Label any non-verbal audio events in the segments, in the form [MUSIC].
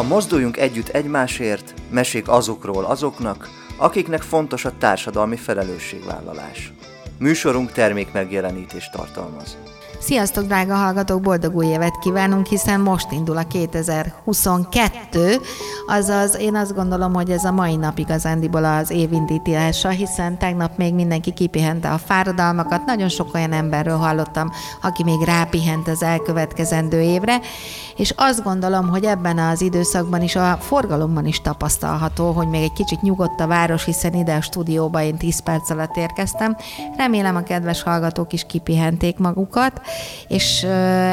A Mozduljunk Együtt Egymásért mesék azokról azoknak, akiknek fontos a társadalmi felelősségvállalás. Műsorunk termék megjelenítést tartalmaz. Sziasztok, drága hallgatók, boldog új évet kívánunk, hiszen most indul a 2022, azaz én azt gondolom, hogy ez a mai nap igazándiból az évindítása, hiszen tegnap még mindenki kipihente a fáradalmakat, nagyon sok olyan emberről hallottam, aki még rápihent az elkövetkezendő évre, és azt gondolom, hogy ebben az időszakban is a forgalomban is tapasztalható, hogy még egy kicsit nyugodt a város, hiszen ide a stúdióba én 10 perc alatt érkeztem. Remélem a kedves hallgatók is kipihenték magukat, és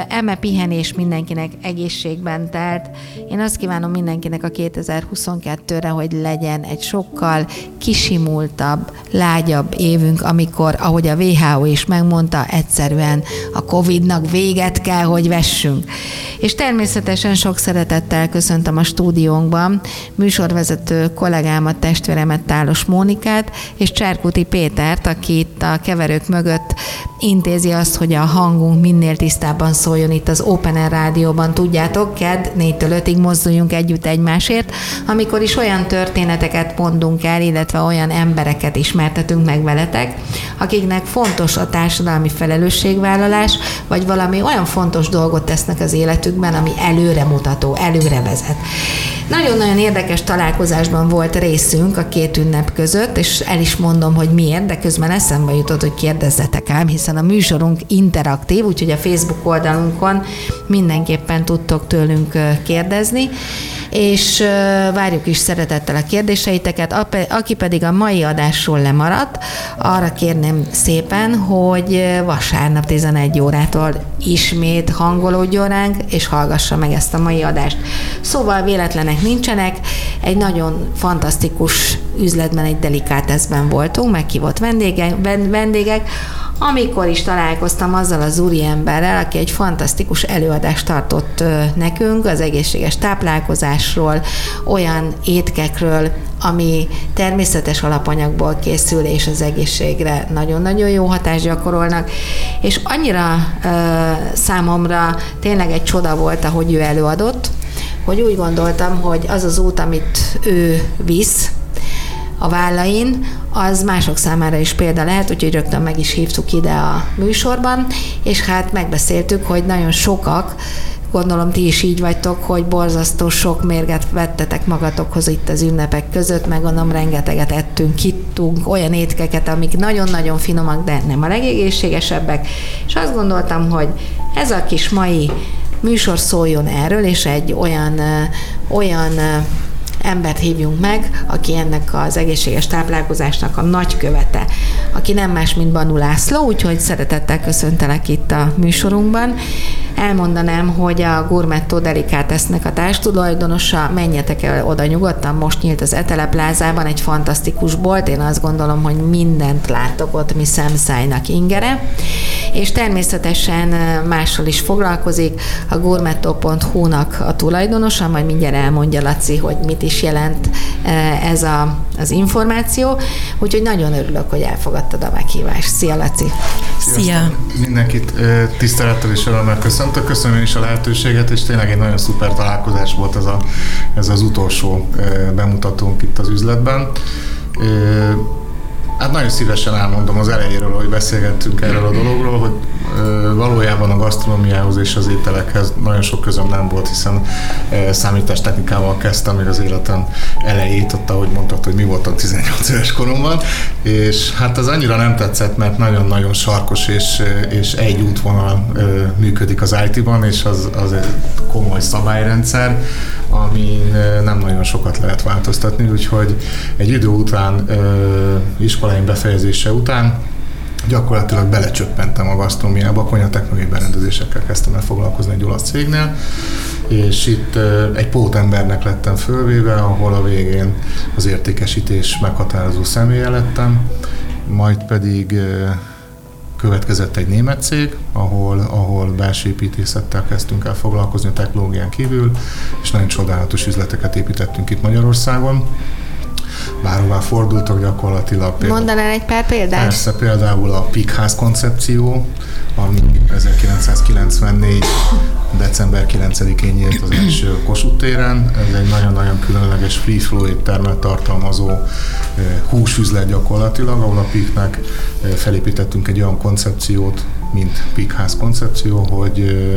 eme pihenés mindenkinek egészségben telt. Én azt kívánom mindenkinek a 2022-re, hogy legyen egy sokkal kisimultabb, lágyabb évünk, amikor, ahogy a WHO is megmondta, egyszerűen a Covid-nak véget kell, hogy vessünk. És természetesen sok szeretettel köszöntöm a stúdiónkban műsorvezető kollégámat, testvéremet, Tálos Mónikát, és Cserkuti Pétert, aki itt a keverők mögött intézi azt, hogy a hangunk minél tisztábban szóljon itt az Open Air Rádióban. Tudjátok, KED 4-től 5-ig mozduljunk együtt egymásért, amikor is olyan történeteket mondunk el, illetve olyan embereket ismertetünk meg veletek, akiknek fontos a társadalmi felelősségvállalás, vagy valami olyan fontos dolgot tesznek az életükben, ami előremutató, előre vezet. Nagyon-nagyon érdekes találkozásban volt részünk a két ünnep között, és el is mondom, hogy miért, de közben eszembe jutott, hogy kérdezzetek ám, hiszen a műsorunk interaktív, úgyhogy a Facebook oldalunkon mindenképpen tudtok tőlünk kérdezni és várjuk is szeretettel a kérdéseiteket. Aki pedig a mai adásról lemaradt, arra kérném szépen, hogy vasárnap 11 órától ismét hangolódjon ránk, és hallgassa meg ezt a mai adást. Szóval véletlenek nincsenek, egy nagyon fantasztikus üzletben, egy delikáteszben voltunk, meghívott vendégek, vendégek, amikor is találkoztam azzal az úriemberrel, aki egy fantasztikus előadást tartott nekünk az egészséges táplálkozásról, olyan étkekről, ami természetes alapanyagból készül, és az egészségre nagyon-nagyon jó hatást gyakorolnak, és annyira ö, számomra tényleg egy csoda volt, ahogy ő előadott, hogy úgy gondoltam, hogy az az út, amit ő visz, a vállain, az mások számára is példa lehet, úgyhogy rögtön meg is hívtuk ide a műsorban, és hát megbeszéltük, hogy nagyon sokak gondolom ti is így vagytok, hogy borzasztó sok mérget vettetek magatokhoz itt az ünnepek között, meg gondolom rengeteget ettünk, kittunk olyan étkeket, amik nagyon-nagyon finomak, de nem a legégészségesebbek, és azt gondoltam, hogy ez a kis mai műsor szóljon erről, és egy olyan, olyan embert hívjunk meg, aki ennek az egészséges táplálkozásnak a nagykövete, aki nem más, mint Banu László, úgyhogy szeretettel köszöntelek itt a műsorunkban. Elmondanám, hogy a Gourmetto Delicatesnek a társtulajdonosa, menjetek el oda nyugodtan, most nyílt az Etele plázában egy fantasztikus bolt, én azt gondolom, hogy mindent látok ott, mi szemszájnak ingere, és természetesen mással is foglalkozik, a gourmetto.hu-nak a tulajdonosa, majd mindjárt elmondja Laci, hogy mit is jelent ez a, az információ, úgyhogy nagyon örülök, hogy elfogadtad a meghívást. Szia, Laci! Szia! Mindenkit tisztelettel és örömmel köszöntök, köszönöm én is a lehetőséget, és tényleg egy nagyon szuper találkozás volt ez, a, ez az utolsó bemutatónk itt az üzletben. Hát nagyon szívesen elmondom az elejéről, hogy beszélgettünk erről a dologról, hogy valójában a gasztronómiához és az ételekhez nagyon sok közöm nem volt, hiszen számítástechnikával kezdtem még az életem elejét, ott ahogy mondtad, hogy mi voltam 18 éves koromban, és hát az annyira nem tetszett, mert nagyon-nagyon sarkos és, és egy útvonal működik az IT-ban, és az, az egy komoly szabályrendszer, amin nem nagyon sokat lehet változtatni, úgyhogy egy idő után iskoláim befejezése után gyakorlatilag belecsöppentem a gasztrómiába, konyhatechnológiai berendezésekkel kezdtem el foglalkozni egy olasz cégnél, és itt egy pótembernek lettem fölvéve, ahol a végén az értékesítés meghatározó személye lettem, majd pedig következett egy német cég, ahol, ahol belső építészettel kezdtünk el foglalkozni a technológián kívül, és nagyon csodálatos üzleteket építettünk itt Magyarországon bárhová fordultak gyakorlatilag. Például, Mondanál egy pár példát? Persze, például a Pikház koncepció, ami 1994 december 9-én nyílt az első Kossuth téren. Ez egy nagyon-nagyon különleges free flow éttermet tartalmazó húsüzlet gyakorlatilag, ahol a Piknek felépítettünk egy olyan koncepciót, mint Pikház koncepció, hogy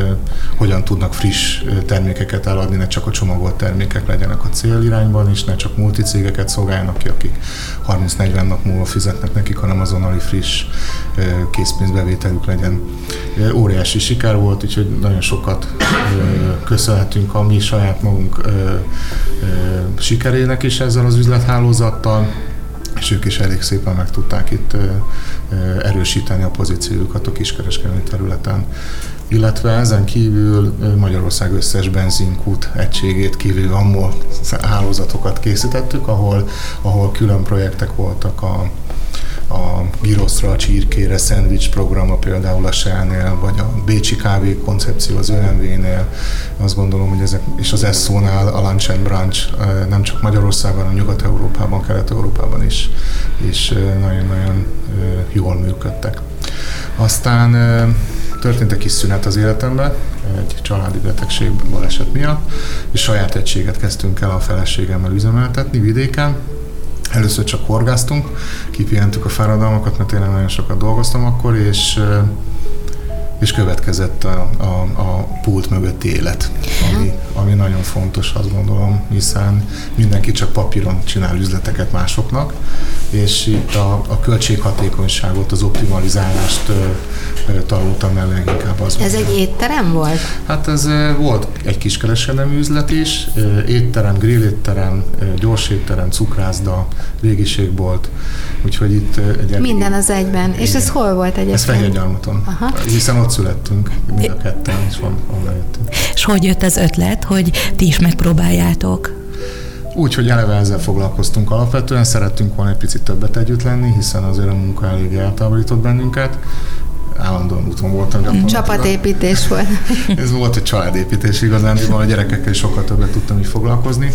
hogyan tudnak friss termékeket eladni, ne csak a csomagolt termékek legyenek a célirányban, és ne csak multicégeket szolgáljanak ki, akik 30-40 nap múlva fizetnek nekik, hanem azonnali friss készpénzbevételük legyen. Óriási siker volt, úgyhogy nagyon sokat köszönhetünk a mi saját magunk sikerének is ezzel az üzlethálózattal, és ők is elég szépen meg tudták itt erősíteni a pozíciójukat a kiskereskedelmi területen. Illetve ezen kívül Magyarország összes benzinkút egységét kívül ammol hálózatokat készítettük, ahol, ahol külön projektek voltak a, a giroszra, a csirkére, szendvics programa például a Shell-nél, vagy a Bécsi kávé koncepció az ÖMV-nél. Azt gondolom, hogy ezek, és az Esso-nál a Lunch and Brunch nem csak Magyarországon, hanem Nyugat-Európában, Kelet-Európában is, is nagyon-nagyon jól működtek. Aztán történt egy kis szünet az életemben, egy családi betegség baleset miatt, és saját egységet kezdtünk el a feleségemmel üzemeltetni vidéken, Először csak horgáztunk, kipihentük a fáradalmakat, mert tényleg nagyon sokat dolgoztam akkor, és és következett a, a, a pult mögötti élet, ami, ami nagyon fontos, azt gondolom, hiszen mindenki csak papíron csinál üzleteket másoknak, és itt a, a költséghatékonyságot, az optimalizálást ö, ö, tanultam el leginkább az. Ez egy étterem volt? Hát ez ö, volt egy kiskereskedelmi üzlet is, ö, étterem, grillétterem, gyors étterem, cukrászda, régiségbolt, úgyhogy itt egy... Minden az egyben. Igen. És ez hol volt egyébként? Ez Fehérgyarmaton, hiszen ott születtünk, mind a ketten, és van, onnan jöttünk. És hogy jött az ötlet, hogy ti is megpróbáljátok? Úgy, hogy eleve ezzel foglalkoztunk alapvetően, szerettünk volna egy picit többet együtt lenni, hiszen azért a munka elég eltávolított bennünket, állandóan úton voltam gyakorlatilag. Csapatépítés volt. Ez volt egy családépítés igazán, a gyerekekkel sokkal többet tudtam így foglalkozni.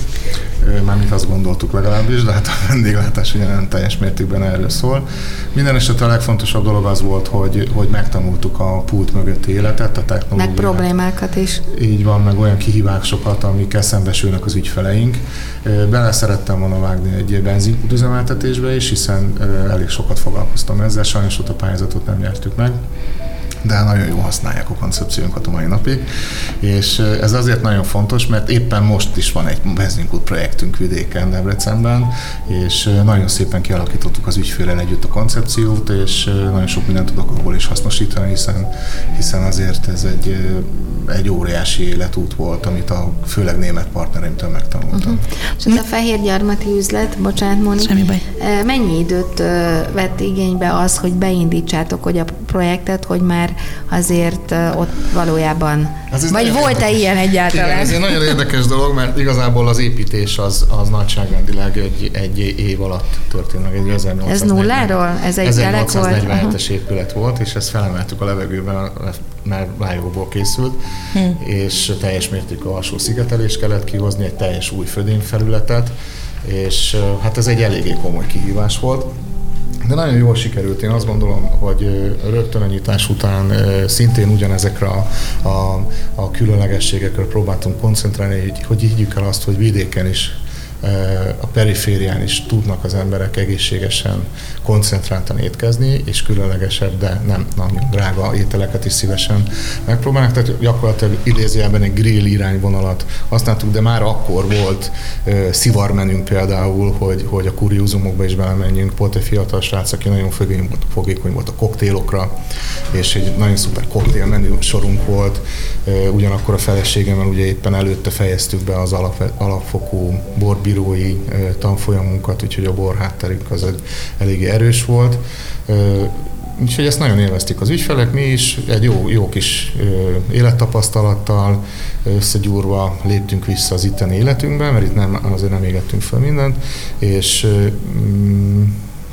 Mármint azt gondoltuk legalábbis, de hát a vendéglátás ugye nem teljes mértékben erről szól. Minden esetre a legfontosabb dolog az volt, hogy, hogy megtanultuk a pult mögötti életet, a technológiát. Meg problémákat is. Így van, meg olyan kihívásokat, amik szembesülnek az ügyfeleink. Bele szerettem volna vágni egy benzinkút üzemeltetésbe is, hiszen elég sokat foglalkoztam ezzel, sajnos ott a pályázatot nem nyertük meg de nagyon jól használják a koncepciónkat a mai napig, és ez azért nagyon fontos, mert éppen most is van egy benzinkút projektünk vidéken, Debrecenben, és nagyon szépen kialakítottuk az ügyfélel együtt a koncepciót, és nagyon sok mindent tudok abból is hasznosítani, hiszen, hiszen azért ez egy, egy óriási életút volt, amit a főleg német partnereimtől megtanultam. Uh-huh. És ez a fehérgyarmati üzlet, bocsánat Móni, Semmi baj. mennyi időt vett igénybe az, hogy beindítsátok hogy a projektet, hogy már azért ott valójában, ez ez vagy volt-e ilyen egyáltalán? Igen, ez egy nagyon érdekes dolog, mert igazából az építés az, az nagyságrendileg egy, egy év alatt történt meg, egy 1840, Ez nulláról? Ez egy 1847-es épület volt, és ezt felemeltük a levegőben, mert vájóból készült, hmm. és teljes mértékű alsó szigetelést kellett kihozni, egy teljes új födényfelületet, és hát ez egy eléggé komoly kihívás volt. De nagyon jól sikerült. Én azt gondolom, hogy rögtön a nyitás után szintén ugyanezekre a, a, a különlegességekre próbáltunk koncentrálni, hogy, hogy higgyük el azt, hogy vidéken is a periférián is tudnak az emberek egészségesen, koncentráltan étkezni, és különlegesebb, de nem nagyon drága ételeket is szívesen megpróbálnak. Tehát gyakorlatilag idézőjelben egy grill irányvonalat használtuk, de már akkor volt uh, szivarmenünk például, hogy, hogy a kuriózumokba is belemenjünk. Volt egy fiatal srác, aki nagyon fogékony volt, fogékony volt a koktélokra, és egy nagyon szuper koktélmenü sorunk volt. Ugyanakkor a feleségemmel ugye éppen előtte fejeztük be az alap, alapfokú borbíró bírói tanfolyamunkat, úgyhogy a borhátterünk az egy eléggé erős volt. Úgyhogy ezt nagyon élvezték az ügyfelek, mi is egy jó, jó kis élettapasztalattal összegyúrva léptünk vissza az itteni életünkbe, mert itt nem, azért nem égettünk fel mindent, és mm,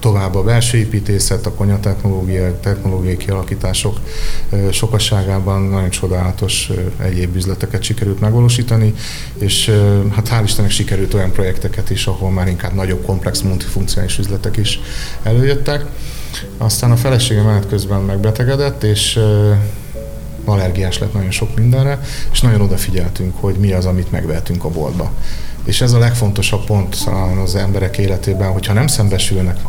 tovább a belső építészet, a konyatechnológia, technológiai kialakítások sokasságában nagyon csodálatos egyéb üzleteket sikerült megvalósítani, és hát hál' Istennek sikerült olyan projekteket is, ahol már inkább nagyobb, komplex, multifunkcionális üzletek is előjöttek. Aztán a feleségem menet közben megbetegedett, és allergiás lett nagyon sok mindenre, és nagyon odafigyeltünk, hogy mi az, amit megvehetünk a boltba. És ez a legfontosabb pont az emberek életében, hogyha nem szembesülnek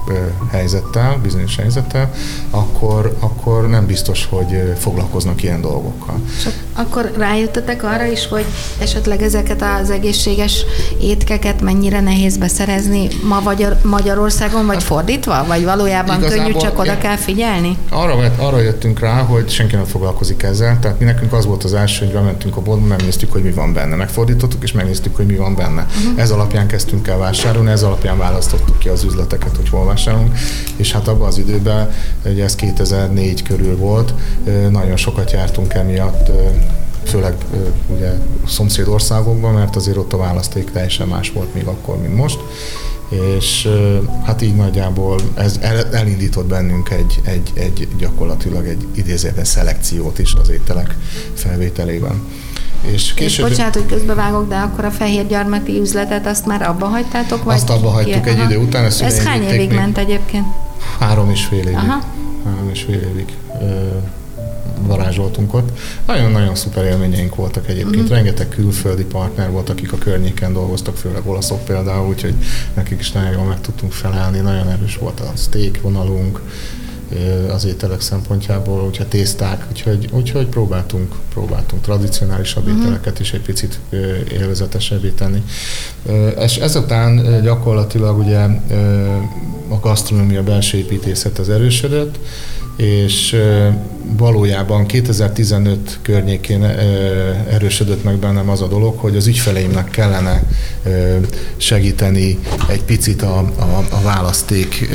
helyzettel, bizonyos helyzettel, akkor, akkor nem biztos, hogy foglalkoznak ilyen dolgokkal. És akkor rájöttetek arra is, hogy esetleg ezeket az egészséges étkeket mennyire nehéz beszerezni ma Magyar, Magyarországon, vagy fordítva? Vagy valójában Igazából, könnyű, csak oda kell figyelni? Arra, arra jöttünk rá, hogy senki nem foglalkozik ezzel. Tehát mi nekünk az volt az első, hogy bementünk a boltba, megnéztük, hogy mi van benne. Megfordítottuk, és megnéztük, hogy mi van benne. Uh-huh. Ez alapján kezdtünk el vásárolni, ez alapján választottuk ki az üzleteket, hogy hol vásárolunk, és hát abban az időben, ugye ez 2004 körül volt, nagyon sokat jártunk emiatt főleg ugye szomszéd országokban, mert azért ott a választék teljesen más volt még akkor, mint most és hát így nagyjából ez elindított bennünk egy, egy, egy gyakorlatilag egy idézőben szelekciót is az ételek felvételében. És, később... és bocsánat, hogy közbevágok, de akkor a fehér gyarmati üzletet azt már abba hagytátok? Vagy azt abba hagytuk egy idő után. Ezt Ez hány évig ment egyébként? Három és fél évig. Aha. Három és fél évig varázsoltunk ott. Nagyon-nagyon szuper élményeink voltak egyébként. Uh-huh. Rengeteg külföldi partner volt, akik a környéken dolgoztak, főleg olaszok például, úgyhogy nekik is nagyon jól meg tudtunk felelni. Nagyon erős volt a steak vonalunk, az ételek szempontjából, úgyhogy tészták, úgyhogy, úgyhogy próbáltunk, próbáltunk tradicionálisabb uh-huh. ételeket is egy picit élvezetesebbé tenni. És ezután gyakorlatilag ugye a gasztronómia belső építészet az erősödött, és valójában 2015 környékén erősödött meg bennem az a dolog, hogy az ügyfeleimnek kellene segíteni egy picit a, a, a választék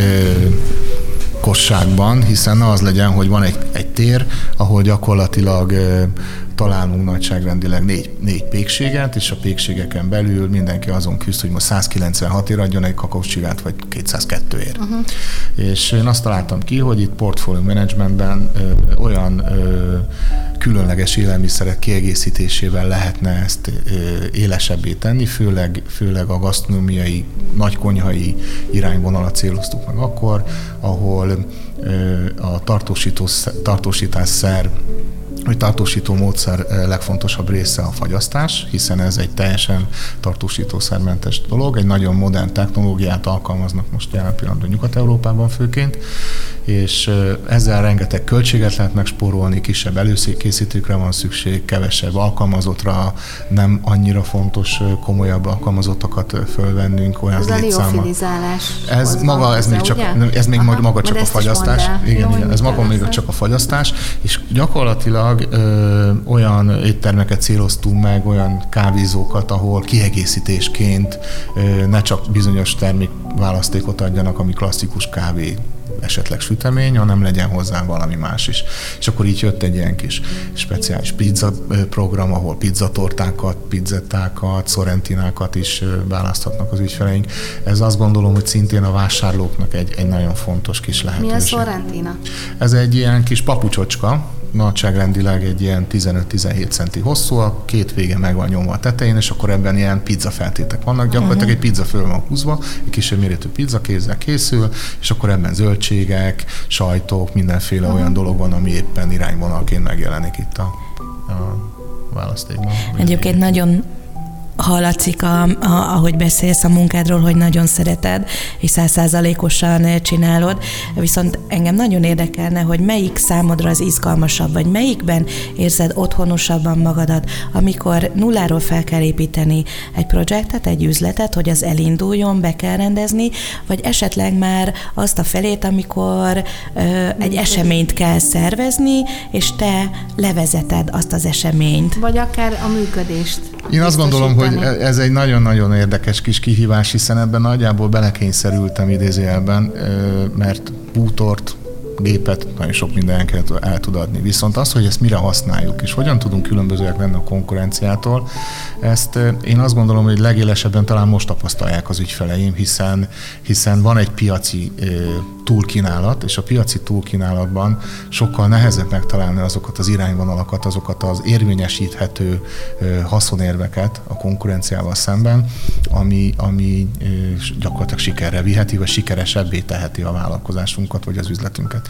kosságban, hiszen ne az legyen, hogy van egy, egy tér, ahol gyakorlatilag találunk nagyságrendileg négy, négy pékséget, és a pékségeken belül mindenki azon küzd, hogy most 196 ér adjon egy kakaócsigát, vagy 202 ér. Uh-huh. És én azt találtam ki, hogy itt portfolio managementben ö, olyan ö, különleges élelmiszerek kiegészítésével lehetne ezt ö, élesebbé tenni, főleg, főleg a gasztronómiai, nagykonyhai irányvonalat céloztuk meg akkor, ahol ö, a tartósító, tartósításszer hogy tartósító módszer eh, legfontosabb része a fagyasztás, hiszen ez egy teljesen tartósítószermentes dolog, egy nagyon modern technológiát alkalmaznak most jelen pillanatban Nyugat-Európában főként, és ezzel rengeteg költséget lehet megspórolni, kisebb előszékészítőkre van szükség, kevesebb alkalmazottra, nem annyira fontos komolyabb alkalmazottakat fölvennünk, olyan ez létszáma. Ez maga, ez még, csak, ez még Aha, maga csak a fagyasztás. Igen, igen, ez maga még csak a fagyasztás, és gyakorlatilag ö, olyan éttermeket céloztunk meg, olyan kávézókat, ahol kiegészítésként ö, ne csak bizonyos termékválasztékot adjanak, ami klasszikus kávé esetleg sütemény, hanem legyen hozzá valami más is. És akkor így jött egy ilyen kis speciális pizza program, ahol pizzatortákat, pizzettákat, szorentinákat is választhatnak az ügyfeleink. Ez azt gondolom, hogy szintén a vásárlóknak egy, egy nagyon fontos kis lehetőség. Mi a szorentina? Ez egy ilyen kis papucsocska, nagyságrendileg egy ilyen 15-17 centi hosszú, a két vége meg van nyomva a tetején, és akkor ebben ilyen pizza feltétek vannak. Gyakorlatilag uh-huh. egy pizza föl van húzva, egy kisebb méretű pizza kézzel készül, és akkor ebben zöldségek, sajtok, mindenféle uh-huh. olyan dolog van, ami éppen irányvonalként megjelenik itt a, a választékban. Egyébként nagyon hallatszik, a, a, ahogy beszélsz a munkádról, hogy nagyon szereted, és százszázalékosan csinálod, viszont engem nagyon érdekelne, hogy melyik számodra az izgalmasabb, vagy melyikben érzed otthonosabban magadat, amikor nulláról fel kell építeni egy projektet, egy üzletet, hogy az elinduljon, be kell rendezni, vagy esetleg már azt a felét, amikor ö, egy eseményt kell szervezni, és te levezeted azt az eseményt. Vagy akár a működést. Én azt gondolom, hogy ez egy nagyon-nagyon érdekes kis kihívás, hiszen ebben nagyjából belekényszerültem idézőjelben, mert bútort, gépet nagyon sok minden el, tud adni. Viszont az, hogy ezt mire használjuk, és hogyan tudunk különbözőek lenni a konkurenciától, ezt én azt gondolom, hogy legélesebben talán most tapasztalják az ügyfeleim, hiszen, hiszen van egy piaci túlkínálat, és a piaci túlkínálatban sokkal nehezebb megtalálni azokat az irányvonalakat, azokat az érvényesíthető haszonérveket a konkurenciával szemben, ami, ami gyakorlatilag sikerre viheti, vagy sikeresebbé teheti a vállalkozásunkat, vagy az üzletünket.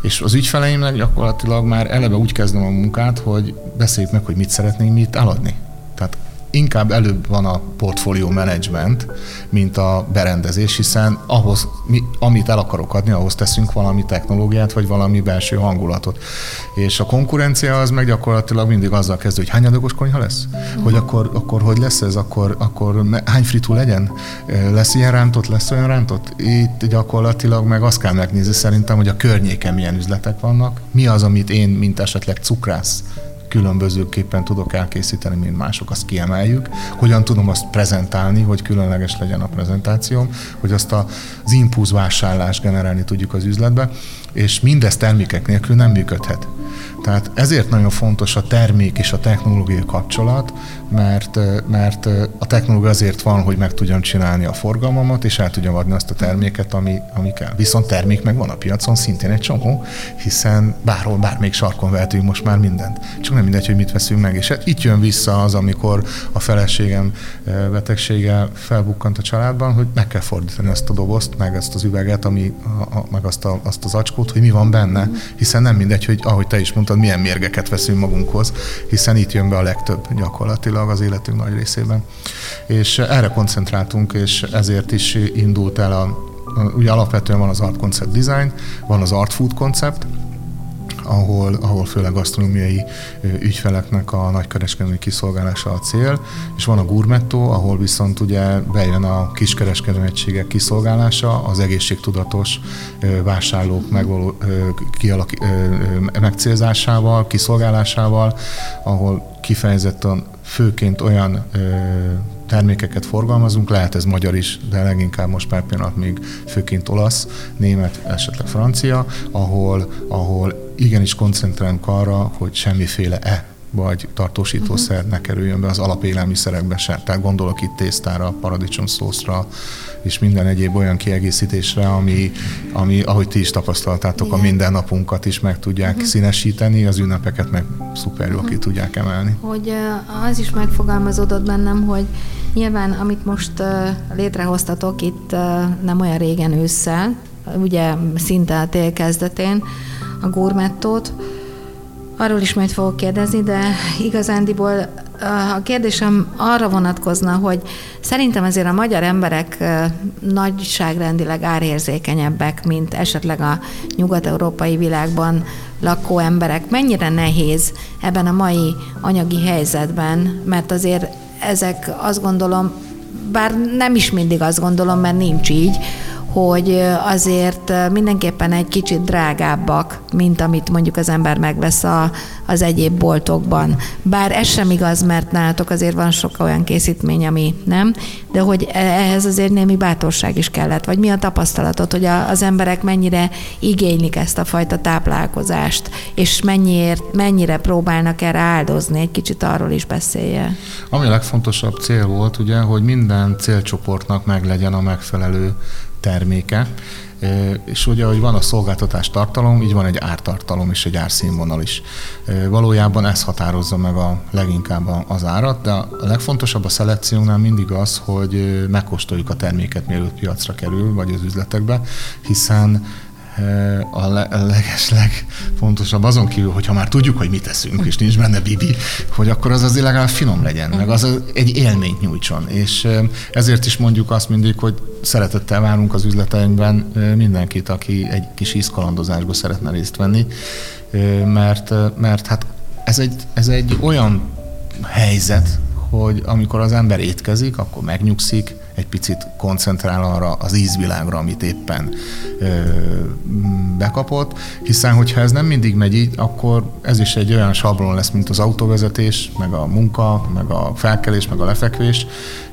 És az ügyfeleimnek gyakorlatilag már eleve úgy kezdem a munkát, hogy beszéljük meg, hogy mit szeretnénk mi itt eladni. Tehát inkább előbb van a portfólió management, mint a berendezés, hiszen ahhoz, mi, amit el akarok adni, ahhoz teszünk valami technológiát, vagy valami belső hangulatot. És a konkurencia az meg gyakorlatilag mindig azzal kezdő, hogy hány adagos konyha lesz? Hogy akkor, akkor hogy lesz ez? Akkor, akkor hány fritú legyen? Lesz ilyen rántott, lesz olyan rántott? Itt gyakorlatilag meg azt kell megnézni szerintem, hogy a környéken milyen üzletek vannak, mi az, amit én, mint esetleg cukrász különbözőképpen tudok elkészíteni, mint mások, azt kiemeljük. Hogyan tudom azt prezentálni, hogy különleges legyen a prezentációm, hogy azt az impulz vásárlást generálni tudjuk az üzletbe, és mindez termékek nélkül nem működhet. Tehát ezért nagyon fontos a termék és a technológia kapcsolat, mert, mert a technológia azért van, hogy meg tudjam csinálni a forgalmamat, és el tudjam adni azt a terméket, ami, ami kell. Viszont termék meg van a piacon szintén egy csomó, hiszen bárhol, bármelyik sarkon vehetünk most már mindent. Csak nem mindegy, hogy mit veszünk meg. És itt jön vissza az, amikor a feleségem betegsége felbukkant a családban, hogy meg kell fordítani azt a dobozt, meg ezt az üveget, ami, a, a, meg azt, a, azt az acskót, hogy mi van benne, hiszen nem mindegy, hogy ahogy te is mondtad, milyen mérgeket veszünk magunkhoz, hiszen itt jön be a legtöbb gyakorlatilag az életünk nagy részében. És erre koncentráltunk, és ezért is indult el a, ugye alapvetően van az Art Concept Design, van az Art Food Concept, ahol, ahol főleg gasztronómiai ügyfeleknek a nagykereskedelmi kiszolgálása a cél, és van a gourmetto, ahol viszont ugye bejön a kiskereskedelmi egységek kiszolgálása, az egészségtudatos vásárlók megvaló, kialak, megcélzásával, kiszolgálásával, ahol kifejezetten főként olyan termékeket forgalmazunk, lehet ez magyar is, de leginkább most per pillanat még főként olasz, német, esetleg francia, ahol, ahol igenis koncentrálunk arra, hogy semmiféle e vagy tartósítószer uh-huh. ne kerüljön be az alapélelmiszerekbe se. Tehát gondolok itt tésztára, paradicsom szószra, és minden egyéb olyan kiegészítésre, ami, ami ahogy ti is tapasztaltátok, Igen. a mindennapunkat is meg tudják uh-huh. színesíteni, az ünnepeket meg szuperül uh-huh. ki tudják emelni. Hogy az is megfogalmazódott bennem, hogy nyilván, amit most létrehoztatok itt nem olyan régen ősszel, ugye szinte a tél kezdetén, a gourmettót, Arról is majd fogok kérdezni, de igazándiból a kérdésem arra vonatkozna, hogy szerintem azért a magyar emberek nagyságrendileg árérzékenyebbek, mint esetleg a nyugat-európai világban lakó emberek. Mennyire nehéz ebben a mai anyagi helyzetben, mert azért ezek azt gondolom, bár nem is mindig azt gondolom, mert nincs így, hogy azért mindenképpen egy kicsit drágábbak, mint amit mondjuk az ember megvesz a, az egyéb boltokban. Bár ez sem igaz, mert nálatok azért van sok olyan készítmény, ami nem, de hogy e, ehhez azért némi bátorság is kellett. Vagy mi a tapasztalatod, hogy a, az emberek mennyire igénylik ezt a fajta táplálkozást, és mennyiért, mennyire próbálnak erre áldozni? Egy kicsit arról is beszélje. Ami a legfontosabb cél volt, ugye, hogy minden célcsoportnak meglegyen a megfelelő terméke, és ugye, hogy van a szolgáltatás tartalom, így van egy ártartalom és egy árszínvonal is. Valójában ez határozza meg a leginkább az árat, de a legfontosabb a szelekciónál mindig az, hogy megkóstoljuk a terméket, mielőtt piacra kerül, vagy az üzletekbe, hiszen a, le, leges legfontosabb azon kívül, hogyha már tudjuk, hogy mit teszünk, és nincs benne bibi, hogy akkor az azért legalább finom legyen, meg az egy élményt nyújtson. És ezért is mondjuk azt mindig, hogy szeretettel várunk az üzleteinkben mindenkit, aki egy kis ízkalandozásba szeretne részt venni, mert, mert hát ez egy, ez egy olyan helyzet, hogy amikor az ember étkezik, akkor megnyugszik, egy picit koncentrál arra az ízvilágra, amit éppen ö, bekapott, hiszen hogyha ez nem mindig megy így, akkor ez is egy olyan sablon lesz, mint az autóvezetés, meg a munka, meg a felkelés, meg a lefekvés,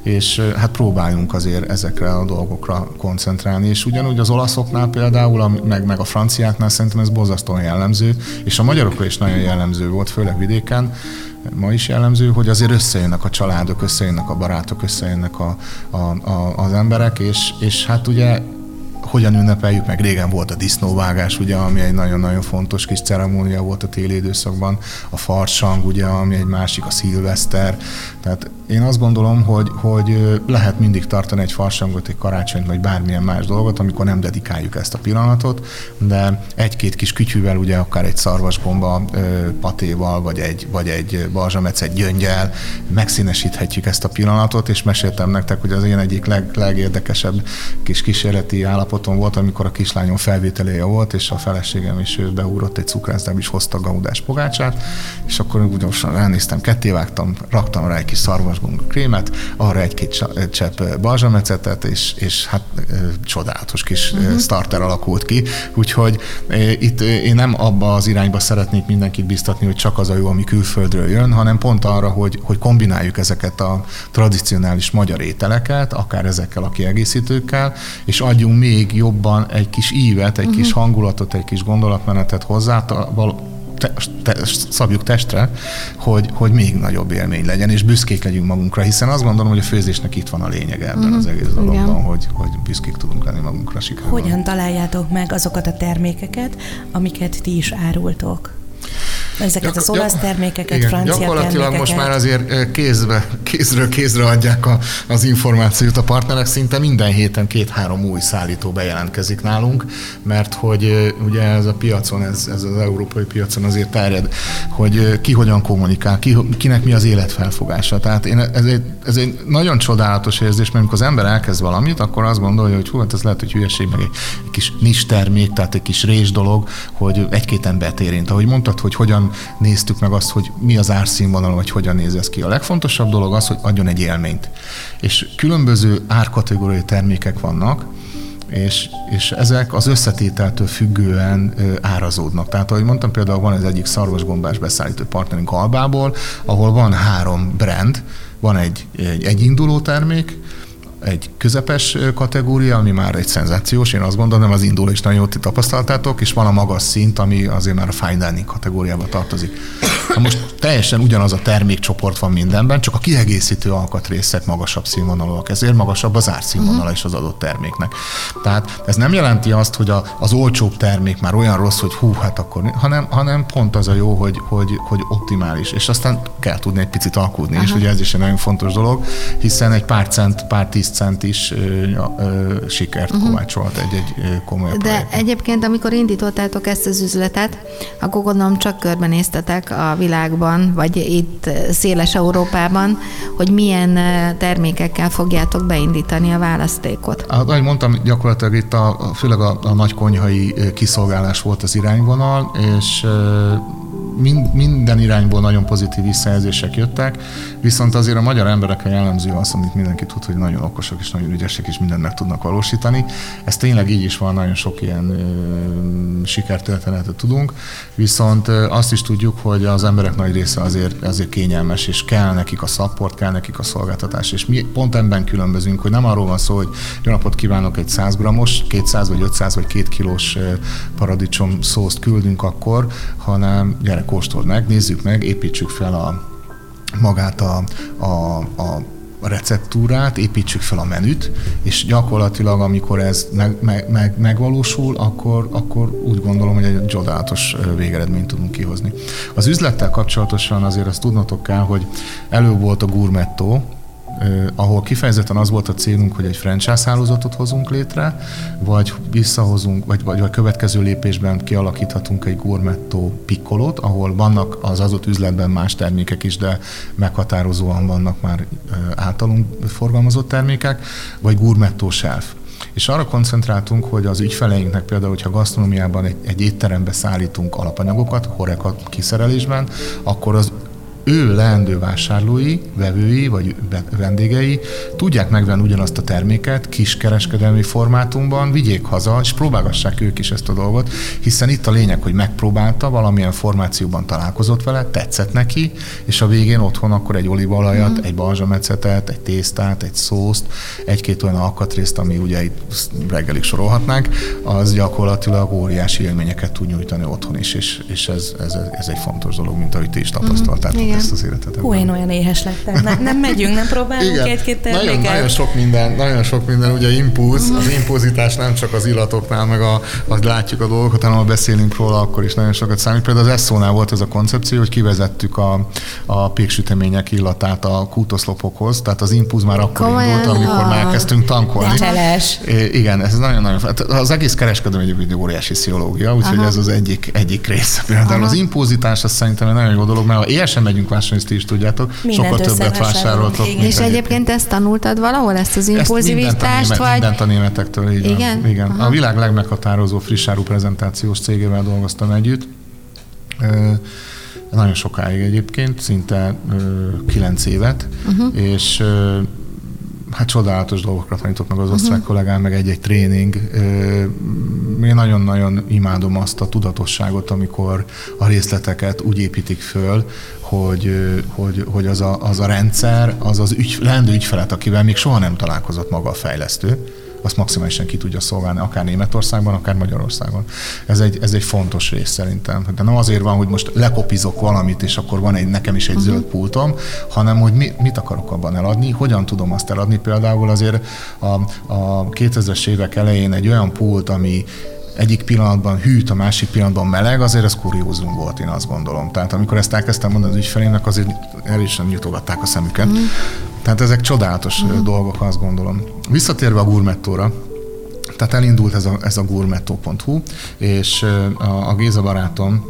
és hát próbáljunk azért ezekre a dolgokra koncentrálni, és ugyanúgy az olaszoknál például, meg, meg a franciáknál szerintem ez borzasztóan jellemző, és a magyarokra is nagyon jellemző volt, főleg vidéken, ma is jellemző, hogy azért összejönnek a családok, összejönnek a barátok, összejönnek a, a, a, az emberek, és, és hát ugye hogyan ünnepeljük meg. Régen volt a disznóvágás, ugye, ami egy nagyon-nagyon fontos kis ceremónia volt a téli időszakban, a farsang, ugye, ami egy másik, a szilveszter. Tehát én azt gondolom, hogy, hogy lehet mindig tartani egy farsangot, egy karácsonyt, vagy bármilyen más dolgot, amikor nem dedikáljuk ezt a pillanatot, de egy-két kis kütyűvel, ugye akár egy szarvasgomba patéval, vagy egy, vagy egy egy gyöngyel megszínesíthetjük ezt a pillanatot, és meséltem nektek, hogy az én egyik leg, legérdekesebb kis kísérleti állapotom volt, amikor a kislányom felvételéje volt, és a feleségem is beúrott egy cukrászdába, is hozta gaudás pogácsát, és akkor úgy elnéztem, kettévágtam, raktam rá egy kis szarvasgomba krémet, arra egy-két csepp balzsamecetet, és, és hát csodálatos kis uh-huh. starter alakult ki. Úgyhogy itt én nem abba az irányba szeretnék mindenkit biztatni, hogy csak az a jó, ami külföldről jön, hanem pont arra, hogy, hogy kombináljuk ezeket a tradicionális magyar ételeket, akár ezekkel a kiegészítőkkel, és adjunk még jobban egy kis ívet, egy uh-huh. kis hangulatot, egy kis gondolatmenetet hozzá, te, te, szabjuk testre, hogy, hogy még nagyobb élmény legyen, és büszkék legyünk magunkra, hiszen azt gondolom, hogy a főzésnek itt van a lényege ebben uh-huh. az egész dologban, hogy, hogy büszkék tudunk lenni magunkra sikerül. Hogyan találjátok meg azokat a termékeket, amiket ti is árultok? Ezeket az olasz termékeket, igen, francia Gyakorlatilag termékeket. most már azért kézbe, kézről kézre adják a, az információt a partnerek, szinte minden héten két-három új szállító bejelentkezik nálunk, mert hogy ugye ez a piacon, ez, ez az európai piacon azért terjed, hogy ki hogyan kommunikál, ki, kinek mi az életfelfogása. Tehát én, ez, egy, ez egy nagyon csodálatos érzés, mert amikor az ember elkezd valamit, akkor azt gondolja, hogy hú, hát ez lehet, hogy hülyeség, meg egy, egy kis nis termék, tehát egy kis rés dolog, hogy egy-két embert érint. Ahogy mondtad, hogy hogyan néztük meg azt, hogy mi az árszínvonal, vagy hogyan néz ez ki. A legfontosabb dolog az, hogy adjon egy élményt. És különböző árkategóriai termékek vannak, és, és ezek az összetételtől függően ö, árazódnak. Tehát, ahogy mondtam, például van ez egyik szarvasgombás beszállító partnerünk Albából, ahol van három brand, van egy, egy egyinduló termék, egy közepes kategória, ami már egy szenzációs, én azt gondolom, az indul is nagyon jót tapasztaltátok, és van a magas szint, ami azért már a fine dining kategóriába tartozik. Na most teljesen ugyanaz a termékcsoport van mindenben, csak a kiegészítő alkatrészek magasabb színvonalúak, ezért magasabb az árszínvonala is az adott terméknek. Tehát ez nem jelenti azt, hogy a, az olcsóbb termék már olyan rossz, hogy hú, hát akkor, hanem, hanem pont az a jó, hogy, hogy, hogy optimális, és aztán kell tudni egy picit alkudni, uh-huh. és ugye ez is egy nagyon fontos dolog, hiszen egy pár cent, pár tíz cent is ö, ö, sikert uh-huh. kovácsolt egy-egy komoly De projekt. egyébként, amikor indítottátok ezt az üzletet, akkor gondolom csak körbenéztetek a világban, vagy itt széles Európában, hogy milyen termékekkel fogjátok beindítani a választékot. Hát, ahogy mondtam, gyakorlatilag itt a, főleg a, a nagy konyhai kiszolgálás volt az irányvonal, és mind, minden irányból nagyon pozitív visszajelzések jöttek, viszont azért a magyar emberekre jellemző az, amit mindenki tud, hogy nagyon okosak és nagyon ügyesek, és mindent meg tudnak valósítani. Ez tényleg így is van, nagyon sok ilyen ö, sikertörténetet tudunk, viszont ö, azt is tudjuk, hogy az emberek nagy része azért, azért kényelmes, és kell nekik a support, kell nekik a szolgáltatás, és mi pont ebben különbözünk, hogy nem arról van szó, hogy jó napot kívánok egy 100 grammos, 200 vagy 500 vagy 2 kilós paradicsom szószt küldünk akkor, hanem gyere kóstold meg, nézzük meg, építsük fel a, magát a, a, a receptúrát, építsük fel a menüt, és gyakorlatilag amikor ez meg, meg, meg, megvalósul, akkor, akkor úgy gondolom, hogy egy csodálatos végeredményt tudunk kihozni. Az üzlettel kapcsolatosan azért azt tudnotok kell, hogy elő volt a gourmetto, ahol kifejezetten az volt a célunk, hogy egy franchise hálózatot hozunk létre, vagy visszahozunk, vagy, vagy a következő lépésben kialakíthatunk egy gourmetto piccolót, ahol vannak az adott üzletben más termékek is, de meghatározóan vannak már általunk forgalmazott termékek, vagy gourmetto shelf. És arra koncentráltunk, hogy az ügyfeleinknek például, hogyha gasztronómiában egy, egy étterembe szállítunk alapanyagokat, horeka kiszerelésben, akkor az ő leendő vásárlói, vevői vagy vendégei tudják megvenni ugyanazt a terméket kiskereskedelmi formátumban, vigyék haza, és próbálgassák ők is ezt a dolgot, hiszen itt a lényeg, hogy megpróbálta, valamilyen formációban találkozott vele, tetszett neki, és a végén otthon akkor egy olívalajat, mm. egy balzsamecetet, egy tésztát, egy szószt, egy-két olyan alkatrészt, ami ugye itt reggelig sorolhatnánk, az gyakorlatilag óriási élményeket tud nyújtani otthon is, és, és ez, ez, ez egy fontos dolog, mint ahogy ti is tapasztaltátok. Mm Igen. ezt az életet. Hú, én olyan éhes lettem. Nem, nem megyünk, nem próbálunk Igen. egy-két terméket? Nagyon, nagyon, sok minden, nagyon sok minden, ugye impulz, az impulzitás nem csak az illatoknál, meg a, azt látjuk a dolgokat, hanem ha beszélünk róla, akkor is nagyon sokat számít. Például az Esszónál volt ez a koncepció, hogy kivezettük a, a péksütemények illatát a kútoszlopokhoz, tehát az impulz már akkor Komolyan? indult, amikor már elkezdtünk tankolni. É, Igen, ez nagyon-nagyon, hát az egész kereskedelmi egy óriási pszichológia, úgyhogy ez az egyik, egyik része. Például Aha. az impulzitás, az szerintem egy nagyon jó dolog, mert ha éjjel megyünk vásárolni, ezt ti is tudjátok, Mindent sokkal többet vásároltok. És egyébként ezt tanultad valahol, ezt az ezt impulzivitást, német, vagy? mindent a németektől, így Igen? Van. Igen. Aha. A világ legmeghatározó frissáru prezentációs cégével dolgoztam együtt. Nagyon sokáig egyébként, szinte ö, kilenc évet, uh-huh. és hát csodálatos dolgokra tanított meg az osztrák uh-huh. kollégám, meg egy-egy tréning. Én nagyon-nagyon imádom azt a tudatosságot, amikor a részleteket úgy építik föl, hogy, hogy, hogy az, a, az a rendszer, az az ügy, leendő ügyfelet, akivel még soha nem találkozott maga a fejlesztő, azt maximálisan ki tudja szolgálni, akár Németországban, akár Magyarországon. Ez egy, ez egy fontos rész szerintem. De nem azért van, hogy most lekopizok valamit, és akkor van egy, nekem is egy uh-huh. zöld pultom, hanem hogy mi, mit akarok abban eladni, hogyan tudom azt eladni. Például azért a, a 2000-es évek elején egy olyan pult, ami egyik pillanatban hűt, a másik pillanatban meleg, azért ez kuriózum volt, én azt gondolom. Tehát amikor ezt elkezdtem mondani az ügyfelémnek, azért el is nem nyitogatták a szemüket. Mm. Tehát ezek csodálatos mm. dolgok, azt gondolom. Visszatérve a gourmettóra, tehát elindult ez a, ez a gourmetto.hu, és a, a Géza barátom,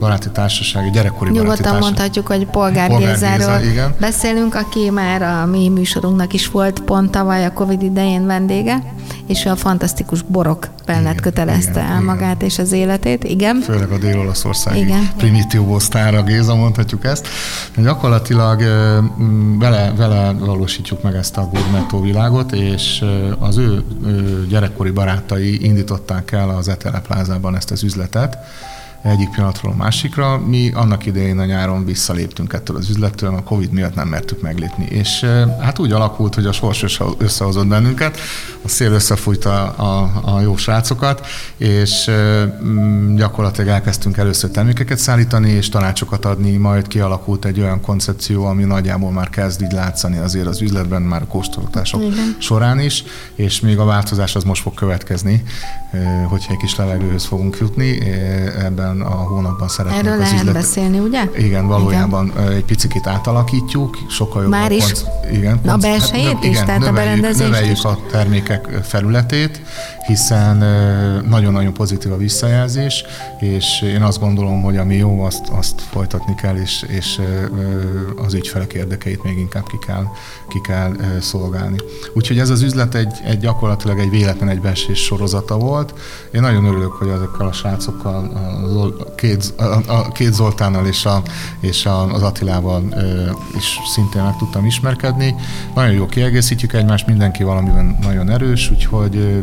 baráti társaság, gyerekkori baráti Nyugodtan társaság. mondhatjuk, hogy Polgár, Polgár Gézáról Géza, igen. beszélünk, aki már a mi műsorunknak is volt pont tavaly a Covid idején vendége, és a fantasztikus borok mellett kötelezte igen, el igen. magát és az életét. Igen. főleg a dél-olaszországi Igen. primitív sztára Géza, mondhatjuk ezt. Gyakorlatilag vele, vele valósítjuk meg ezt a gourmetó világot, és az ő gyerekkori barátai indították el az Etele plázában ezt az üzletet, egyik pillanatról a másikra. Mi annak idején a nyáron visszaléptünk ettől az üzlettől, a Covid miatt nem mertük meglépni. És hát úgy alakult, hogy a sors össze- összehozott bennünket, a szél összefújta a, a jó srácokat, és mm, gyakorlatilag elkezdtünk először termékeket szállítani, és tanácsokat adni, majd kialakult egy olyan koncepció, ami nagyjából már kezd így látszani azért az üzletben, már a kóstolgatások Igen. során is, és még a változás az most fog következni, hogyha egy kis levegőhöz fogunk jutni, ö, ebben a hónapban szeretnénk Erről az lehet üzlet... beszélni, ugye? Igen, valójában Igen. egy picit átalakítjuk, sokkal jobb. Már a is? konc- igen, A konc- belsejét is? igen, Tehát a növeljük, berendezést növeljük is? a termékek felületét, hiszen nagyon-nagyon pozitív a visszajelzés, és én azt gondolom, hogy ami jó, azt, azt folytatni kell, és, és az ügyfelek érdekeit még inkább ki kell, ki kell szolgálni. Úgyhogy ez az üzlet egy, egy gyakorlatilag egy véletlen egybeesés sorozata volt. Én nagyon örülök, hogy ezekkel a srácokkal, a, két, a, két Zoltánnal és, a, és az Attilával is szintén meg tudtam ismerkedni. Nagyon jó kiegészítjük egymást, mindenki valamiben nagyon erős, úgyhogy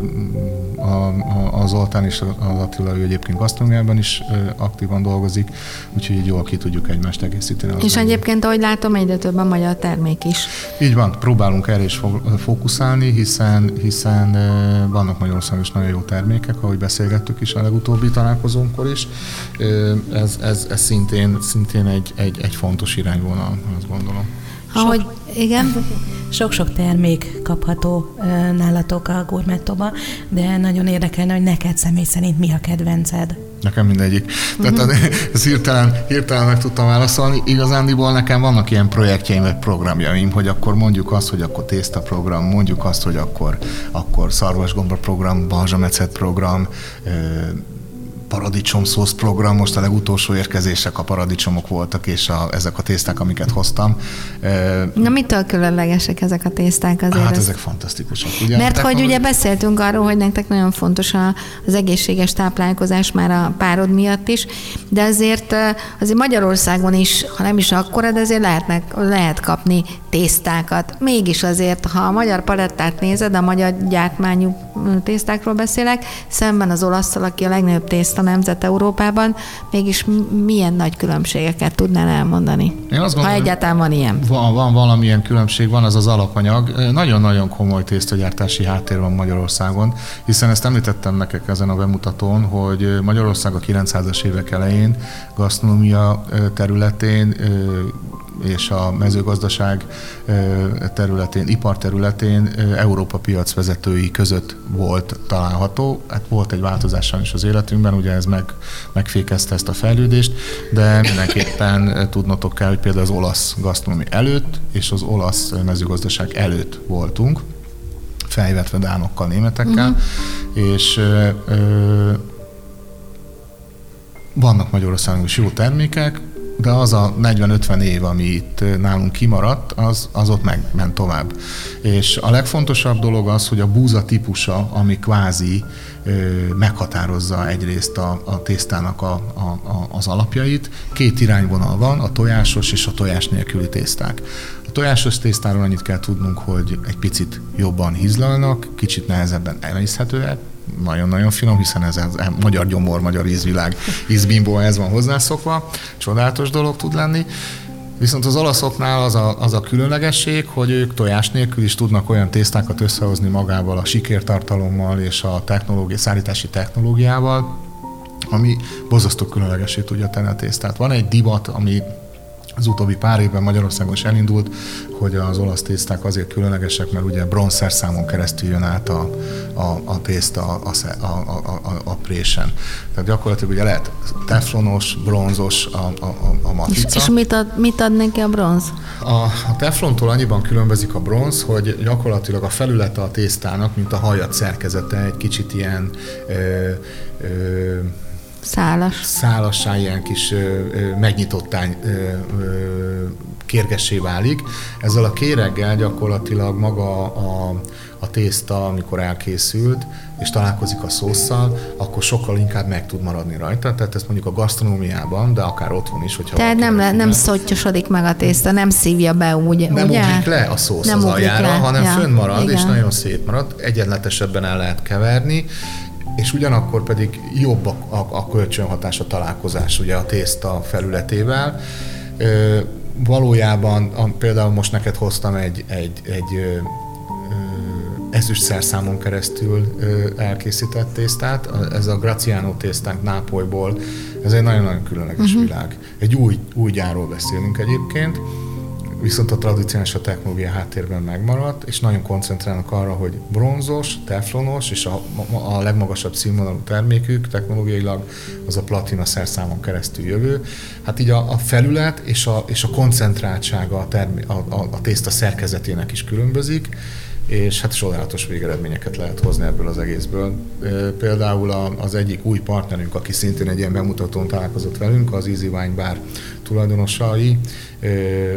a, a, Zoltán és az Attila ő egyébként gasztronómiában is aktívan dolgozik, úgyhogy így jól ki tudjuk egymást egészíteni. És egyébként, ahogy látom, egyre több a magyar termék is. Így van, próbálunk erre is fókuszálni, hiszen, hiszen vannak Magyarországon is nagyon jó termékek, ahogy beszélgettük is a legutóbbi találkozónkor is. Ez, ez, ez szintén, szintén egy, egy, egy fontos irányvonal, azt gondolom. Ahogy, igen, Sok-sok termék kapható nálatok a gourmettoba, de nagyon érdekelne, hogy neked személy szerint mi a kedvenced. Nekem mindegyik. Tehát uh-huh. ez hirtelen, hirtelen meg tudtam válaszolni. Igazándiból nekem vannak ilyen projektjeim, vagy programjaim, hogy akkor mondjuk azt, hogy akkor tészta program, mondjuk azt, hogy akkor, akkor szarvasgomba program, balzsamecet program, ö, paradicsomszósz program, most a legutolsó érkezések a paradicsomok voltak, és a, ezek a tészták, amiket hoztam. Na mitől különlegesek ezek a tészták azért? hát ez- ezek fantasztikusak, ugye? Mert hogy ugye beszéltünk arról, hogy nektek nagyon fontos az egészséges táplálkozás már a párod miatt is, de azért azért Magyarországon is, ha nem is akkora, de azért lehetnek, lehet kapni tésztákat. Mégis azért, ha a magyar palettát nézed, a magyar gyártmányú tésztákról beszélek, szemben az olaszszal, aki a legnagyobb tészta nemzet Európában, mégis milyen nagy különbségeket tudnál elmondani? Én azt gondolom, ha egyáltalán van ilyen. Van, van valamilyen különbség, van az az alapanyag. Nagyon-nagyon komoly tésztagyártási háttér van Magyarországon, hiszen ezt említettem nekek ezen a bemutatón, hogy Magyarország a 900-as évek elején gasztronómia területén és a mezőgazdaság területén, ipar területén Európa piacvezetői között volt található. Hát volt egy változás is az életünkben, ugye ez meg, megfékezte ezt a fejlődést, de mindenképpen tudnotok kell, hogy például az olasz gasztronómi előtt és az olasz mezőgazdaság előtt voltunk, fejvetve dánokkal, németekkel, uh-huh. és ö, ö, vannak Magyarországon is jó termékek, de az a 40-50 év, ami itt nálunk kimaradt, az, az ott megment tovább. És a legfontosabb dolog az, hogy a búza típusa, ami kvázi ö, meghatározza egyrészt a, a tésztának a, a, a, az alapjait. Két irányvonal van, a tojásos és a tojás nélküli tészták. A tojásos tésztáról annyit kell tudnunk, hogy egy picit jobban hízlalnak, kicsit nehezebben emészhetőek, nagyon-nagyon finom, hiszen ez a magyar gyomor, magyar ízvilág, ízbimbó, ez van hozzászokva, csodálatos dolog tud lenni. Viszont az olaszoknál az a, az a különlegesség, hogy ők tojás nélkül is tudnak olyan tésztákat összehozni magával a sikértartalommal és a technológia, szállítási technológiával, ami bozasztó különlegesé tudja tenni a tésztát. Van egy divat, ami az utóbbi pár évben Magyarországon is elindult, hogy az olasz tészták azért különlegesek, mert ugye bronzszerszámon keresztül jön át a, a, a tészta a, a, a, a, a présen. Tehát gyakorlatilag ugye lehet teflonos, bronzos a, a, a matrica. És, és mit, ad, mit ad neki a bronz? A, a teflontól annyiban különbözik a bronz, hogy gyakorlatilag a felülete a tésztának, mint a hajat szerkezete, egy kicsit ilyen ö, ö, Szálas. Szálassá ilyen kis ö, ö, megnyitottán ö, ö, kérgessé válik. Ezzel a kéreggel gyakorlatilag maga a, a tészta, amikor elkészült, és találkozik a szószal, akkor sokkal inkább meg tud maradni rajta. Tehát ezt mondjuk a gasztronómiában, de akár otthon is, hogyha... Tehát nem, le, nem szottyosodik meg a tészta, nem szívja be úgy, Nem ugye? ugrik le a szósz nem az aljára, le. hanem ja, fönn marad, igen. és nagyon szép marad. Egyenletesebben el lehet keverni, és ugyanakkor pedig jobb a, a, a kölcsönhatás, a találkozás ugye a tészta felületével. Ö, valójában a, például most neked hoztam egy, egy, egy ö, ezüst szerszámon keresztül ö, elkészített tésztát. Ez a Graciano tésztánk Nápolyból, ez egy nagyon-nagyon különleges uh-huh. világ. Egy új, új gyárról beszélünk egyébként, viszont a tradicionális a technológia háttérben megmaradt, és nagyon koncentrálnak arra, hogy bronzos, teflonos, és a, a legmagasabb színvonalú termékük technológiailag az a platina szerszámon keresztül jövő. Hát így a, a felület és a, és a koncentráltsága a, termé, a, a, a tészta szerkezetének is különbözik, és hát csodálatos végeredményeket lehet hozni ebből az egészből. Például az egyik új partnerünk, aki szintén egy ilyen bemutatón találkozott velünk, az Easy Wine Bar tulajdonosai,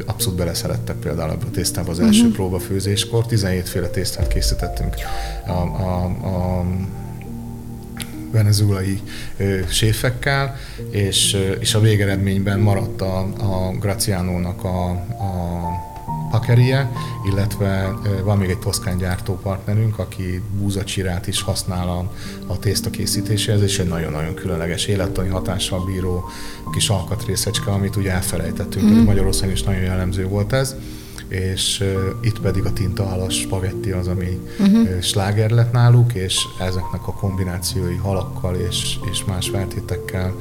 abszolút beleszerettek például ebbe a tésztába az első uh-huh. próbafőzéskor. 17 féle tésztát készítettünk a, a, a venezuelai séfekkel, és, és a végeredményben maradt a, a Gracianónak a, a Pakerie, illetve van még egy toszkán gyártó partnerünk, aki búzacsirát is használ a, a tészta készítéséhez, és egy nagyon-nagyon különleges élettani hatással bíró kis alkatrészecske, amit ugye elfelejtettünk, mm. Magyarországon is nagyon jellemző volt ez és uh, itt pedig a tintahalas spagetti az, ami uh-huh. sláger lett náluk, és ezeknek a kombinációi halakkal és, és más feltétekkel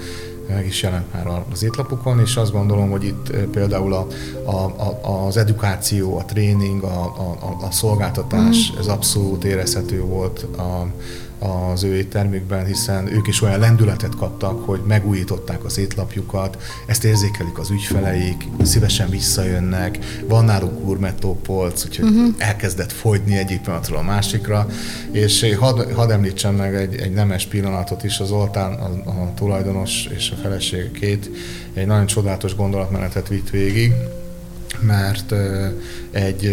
meg is jelent már az étlapokon, és azt gondolom, hogy itt például a, a, a, az edukáció, a tréning, a, a, a szolgáltatás, mm. ez abszolút érezhető volt a, az ő éttermükben, hiszen ők is olyan lendületet kaptak, hogy megújították az étlapjukat, ezt érzékelik az ügyfeleik, szívesen visszajönnek, van náluk gourmettó-polc, úgyhogy uh-huh. elkezdett fogyni egyik pillanatról a másikra, és hadd had említsem meg egy, egy nemes pillanatot is, az Oltán, a, a tulajdonos és a feleség két egy nagyon csodálatos gondolatmenetet vitt végig, mert egy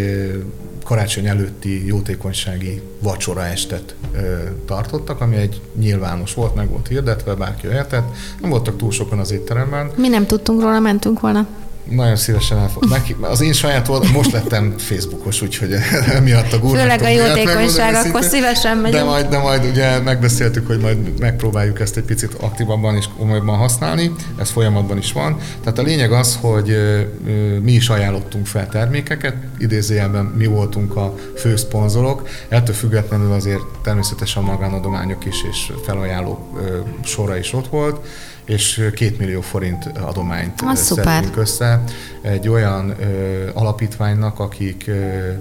karácsony előtti jótékonysági vacsora estet ö, tartottak, ami egy nyilvános volt, meg volt hirdetve, bárki jöhetett. Nem voltak túl sokan az étteremben. Mi nem tudtunk róla, mentünk volna. Nagyon szívesen elfog. Neki, az én saját oldal, most lettem Facebookos, úgyhogy [LAUGHS] emiatt a gurú. Főleg a jótékonyság, akkor szívesen megyünk. De majd, de majd ugye megbeszéltük, hogy majd megpróbáljuk ezt egy picit aktívabban és komolyabban használni, ez folyamatban is van. Tehát a lényeg az, hogy mi is ajánlottunk fel termékeket, idézőjelben mi voltunk a fő szponzorok, ettől függetlenül azért természetesen magánadományok is és felajánló sora is ott volt és két millió forint adományt Az szedtünk szuper. össze egy olyan ö, alapítványnak, akik ö,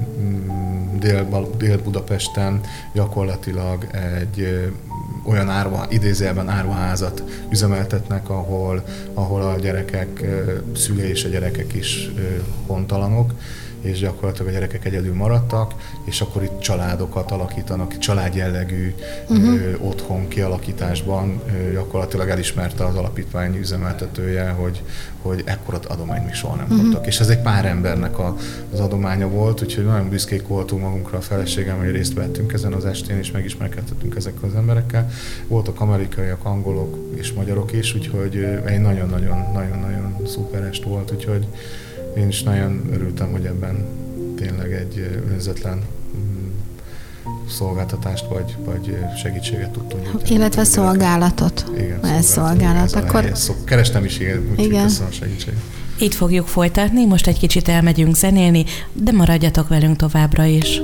Dél, Dél-Budapesten gyakorlatilag egy ö, olyan árva, idézőjelben árvaházat üzemeltetnek, ahol, ahol a gyerekek, szülei és a gyerekek is hontalanok, és gyakorlatilag a gyerekek egyedül maradtak, és akkor itt családokat alakítanak, családjellegű uh-huh. ö, otthon kialakításban ö, gyakorlatilag elismerte az alapítvány üzemeltetője, hogy, hogy ekkorat adományt még soha nem uh-huh. kaptak. És ez egy pár embernek a, az adománya volt, úgyhogy nagyon büszkék voltunk magunkra a feleségem, hogy részt vettünk ezen az estén, és megismerkedtettünk ezekkel az emberekkel. Voltak amerikaiak, angolok és magyarok is, úgyhogy egy nagyon-nagyon-nagyon-nagyon szuper est volt, úgyhogy én is nagyon örültem, hogy ebben tényleg egy önzetlen mm, szolgáltatást vagy, vagy segítséget tudtunk nyújtani. Illetve szolgálatot. Igen, ez szolgálat. Akkor... Szó, kerestem is, igen, úgyhogy igen. köszönöm a segítséget. Itt fogjuk folytatni, most egy kicsit elmegyünk zenélni, de maradjatok velünk továbbra is.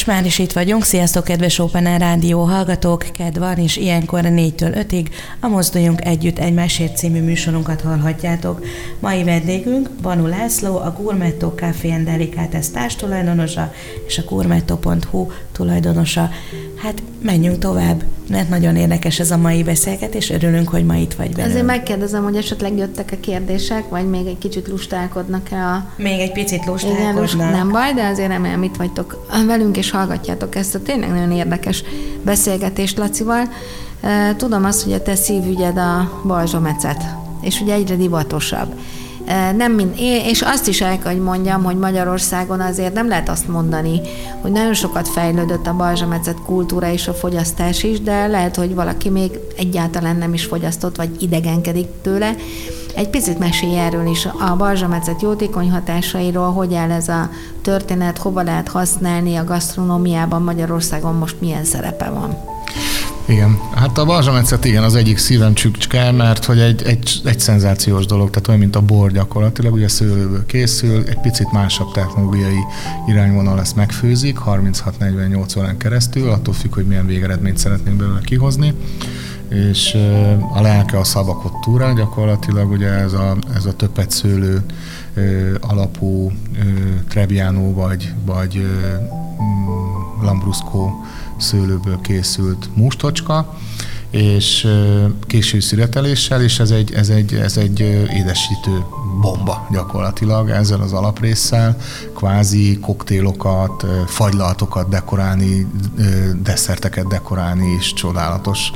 És már is itt vagyunk. Sziasztok, kedves Open Air Rádió hallgatók! Ked van, és ilyenkor 4-től 5-ig a Mozduljunk Együtt Egymásért című műsorunkat hallhatjátok. Mai vendégünk Banu László, a Gourmetto Café Delicates társtulajdonosa és a gourmetto.hu tulajdonosa. Hát menjünk tovább, mert nagyon érdekes ez a mai beszélgetés, örülünk, hogy ma itt vagy velünk. Azért megkérdezem, hogy esetleg jöttek a kérdések, vagy még egy kicsit lustálkodnak-e a... Még egy picit lustálkodnak. Igen, nem baj, de azért remélem itt vagytok velünk, és hallgatjátok ezt a tényleg nagyon érdekes beszélgetést Lacival. Tudom azt, hogy a te szívügyed a balzsomecet, és ugye egyre divatosabb. Nem mind, és azt is el kell, hogy mondjam, hogy Magyarországon azért nem lehet azt mondani, hogy nagyon sokat fejlődött a balzsametszet kultúra és a fogyasztás is, de lehet, hogy valaki még egyáltalán nem is fogyasztott, vagy idegenkedik tőle. Egy picit mesélj erről is, a balzsametszet jótékony hatásairól, hogy áll ez a történet, hova lehet használni a gasztronómiában Magyarországon, most milyen szerepe van. Igen, hát a balzsametszet igen, az egyik szívem csücske, mert hogy egy, egy, egy szenzációs dolog, tehát olyan, mint a bor gyakorlatilag, ugye szőlőből készül, egy picit másabb technológiai irányvonal ezt megfőzik, 36-48 órán keresztül, attól függ, hogy milyen végeredményt szeretnénk belőle kihozni. És a lelke a szabakot túrá, gyakorlatilag ugye ez a, ez a többet szőlő alapú Trebbiano vagy, vagy mm, Lambrusco szőlőből készült mustocska, és késő szüreteléssel, és ez egy, ez egy, ez egy édesítő bomba gyakorlatilag ezzel az alaprésszel, kvázi koktélokat, fagylaltokat dekorálni, desszerteket dekorálni is csodálatos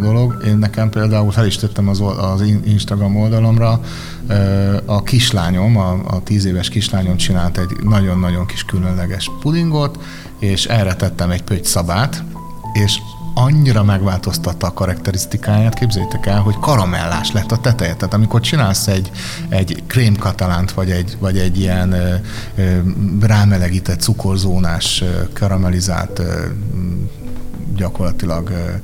dolog. Én nekem például fel is tettem az, az Instagram oldalamra, a kislányom, a, a tíz éves kislányom csinált egy nagyon-nagyon kis különleges pudingot, és erre tettem egy pöty szabát, és annyira megváltoztatta a karakterisztikáját, képzeljétek el, hogy karamellás lett a teteje. Tehát amikor csinálsz egy, egy krémkatalánt, vagy egy, vagy egy ilyen ö, ö, rámelegített cukorzónás, karamellizált ö, gyakorlatilag ö,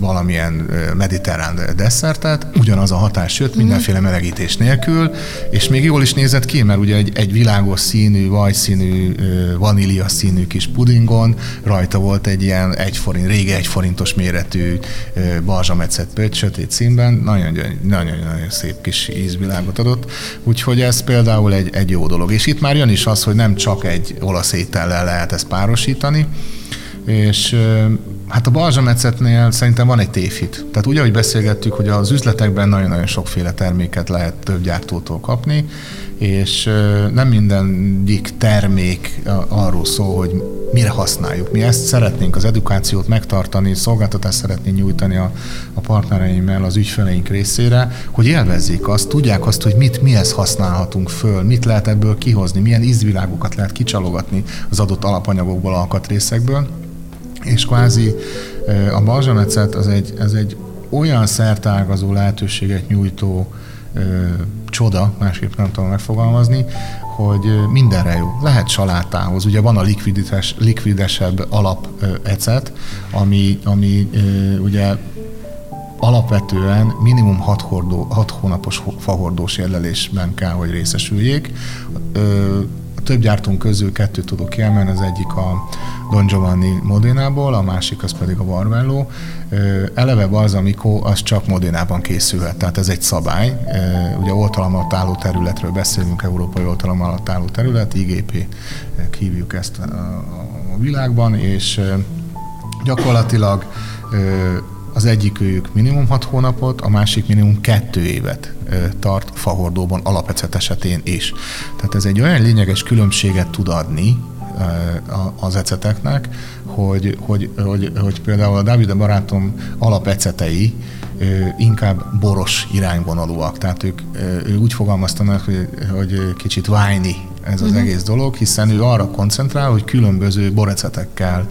valamilyen mediterrán desszertet, ugyanaz a hatás jött, mindenféle melegítés nélkül, és még jól is nézett ki, mert ugye egy, egy világos színű, vajszínű, vanília színű kis pudingon rajta volt egy ilyen egy forint, régi egy forintos méretű balzsametszett pöcs, sötét színben, nagyon-nagyon szép kis ízvilágot adott, úgyhogy ez például egy, egy jó dolog. És itt már jön is az, hogy nem csak egy olasz étellel lehet ezt párosítani, és Hát a balzsametszetnél szerintem van egy tévhit. Tehát úgy, ahogy beszélgettük, hogy az üzletekben nagyon-nagyon sokféle terméket lehet több gyártótól kapni, és nem mindegyik termék arról szól, hogy mire használjuk. Mi ezt szeretnénk, az edukációt megtartani, szolgáltatást szeretnénk nyújtani a, a partnereimmel, az ügyfeleink részére, hogy élvezzék azt, tudják azt, hogy mit mihez használhatunk föl, mit lehet ebből kihozni, milyen ízvilágokat lehet kicsalogatni az adott alapanyagokból, alkatrészekből és kvázi a balzsametszet az egy, ez egy olyan szertágazó lehetőséget nyújtó ö, csoda, másképp nem tudom megfogalmazni, hogy mindenre jó. Lehet salátához, ugye van a likvidites, likvidesebb alapecet, ami, ami ö, ugye alapvetően minimum 6, hordó, 6 hónapos fahordós érlelésben kell, hogy részesüljék. Ö, a több gyártónk közül kettőt tudok kiemelni, az egyik a Don Giovanni Modinából, a másik az pedig a Varvello. Eleve balzamikó az csak Modinában készülhet, tehát ez egy szabály. Ugye oltalom alatt álló területről beszélünk, európai oltalom alatt álló terület, IGP hívjuk ezt a világban, és gyakorlatilag az egyik őjük minimum 6 hónapot, a másik minimum 2 évet tart fahordóban alapecet esetén is. Tehát ez egy olyan lényeges különbséget tud adni az eceteknek, hogy, hogy, hogy, hogy például a David barátom alapecetei inkább boros irányvonalúak. Tehát ők, ő úgy fogalmaztanak, hogy, hogy kicsit vájni ez az uh-huh. egész dolog, hiszen ő arra koncentrál, hogy különböző borecetekkel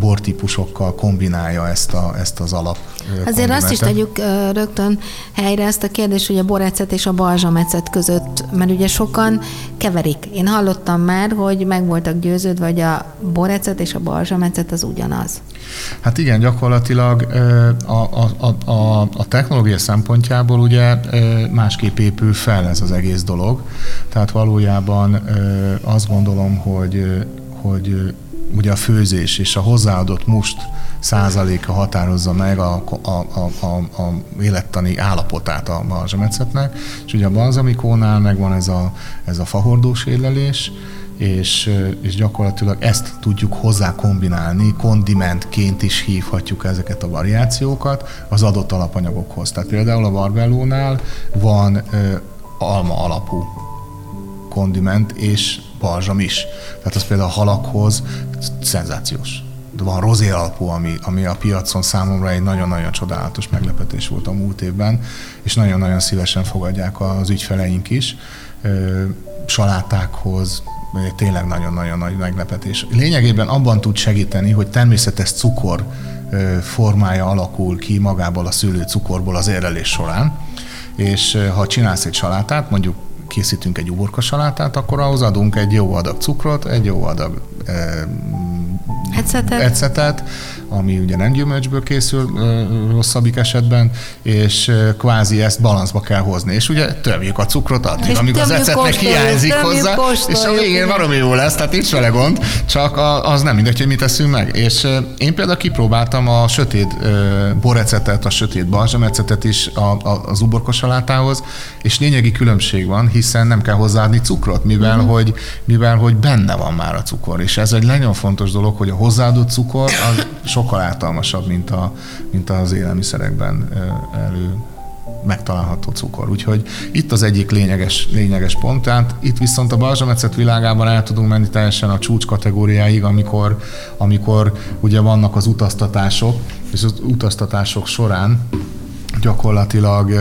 bortípusokkal kombinálja ezt, a, ezt az alap Azért azt is tegyük rögtön helyre ezt a kérdést, hogy a borecet és a balzsamecet között, mert ugye sokan keverik. Én hallottam már, hogy meg voltak győződve, hogy a borecet és a balzsamecet az ugyanaz. Hát igen, gyakorlatilag a, a, a, a, a technológia szempontjából ugye másképp épül fel ez az egész dolog. Tehát valójában azt gondolom, hogy, hogy ugye a főzés és a hozzáadott must százaléka határozza meg a, a, a, a, a élettani állapotát a balzsametszetnek, és ugye a balzamikónál megvan ez a, ez a fahordós érlelés, és, és gyakorlatilag ezt tudjuk hozzá kombinálni, kondimentként is hívhatjuk ezeket a variációkat az adott alapanyagokhoz. Tehát például a barbellónál van ö, alma alapú kondiment és balzsam is. Tehát az például a halakhoz szenzációs. De van rozé alapú, ami, ami a piacon számomra egy nagyon-nagyon csodálatos meglepetés volt a múlt évben, és nagyon-nagyon szívesen fogadják az ügyfeleink is. Salátákhoz, tényleg nagyon-nagyon nagy meglepetés. Lényegében abban tud segíteni, hogy természetes cukor formája alakul ki magából a szülő cukorból az érlelés során, és ha csinálsz egy salátát, mondjuk készítünk egy uborka salátát, akkor ahhoz adunk egy jó adag cukrot, egy jó adag ecetet. ecetet, ami ugye nem gyümölcsből készül rosszabbik esetben, és kvázi ezt balanszba kell hozni. És ugye tömjük a cukrot addig, amíg az ecetnek hiányzik hozzá, és a végén valami jó lesz, tehát nincs vele gond, csak az nem mindegy, hogy mit teszünk meg. És én például kipróbáltam a sötét borecetet, a sötét balzsamecetet is az uborkosalátához, és lényegi különbség van, hiszen nem kell hozzáadni cukrot, mivel, mm. hogy, mivel hogy benne van már a cukor. És ez egy nagyon fontos dolog, hogy a hozzáadott cukor az [COUGHS] sokkal ártalmasabb, mint, a, mint az élelmiszerekben elő megtalálható cukor. Úgyhogy itt az egyik lényeges, lényeges pont. Tehát itt viszont a balzsametszet világában el tudunk menni teljesen a csúcs kategóriáig, amikor, amikor ugye vannak az utaztatások, és az utaztatások során gyakorlatilag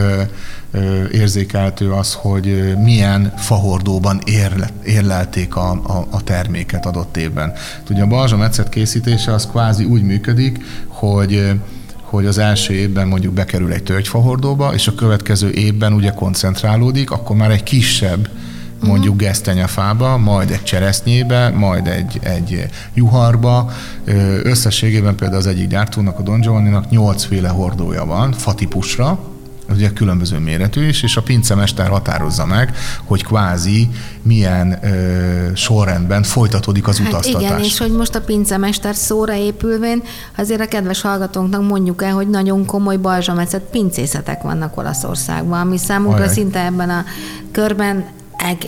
érzékeltő az, hogy milyen fahordóban érle, érlelték a, a, a terméket adott évben. Ugye a balzsametszet készítése az kvázi úgy működik, hogy hogy az első évben mondjuk bekerül egy tölgyfahordóba, és a következő évben ugye koncentrálódik, akkor már egy kisebb mondjuk gesztenyafába, majd egy cseresznyébe, majd egy, egy juharba. Összességében például az egyik gyártónak, a Don Giovanni-nak 8 féle hordója van, fatípusra, ugye különböző méretű is, és a pincemester határozza meg, hogy kvázi milyen ö, sorrendben folytatódik az hát utaztatás. Igen, és hogy most a pincemester szóra épülvén, azért a kedves hallgatónknak mondjuk el, hogy nagyon komoly balzsametszet pincészetek vannak Olaszországban, ami számunkra Ajaj. szinte ebben a körben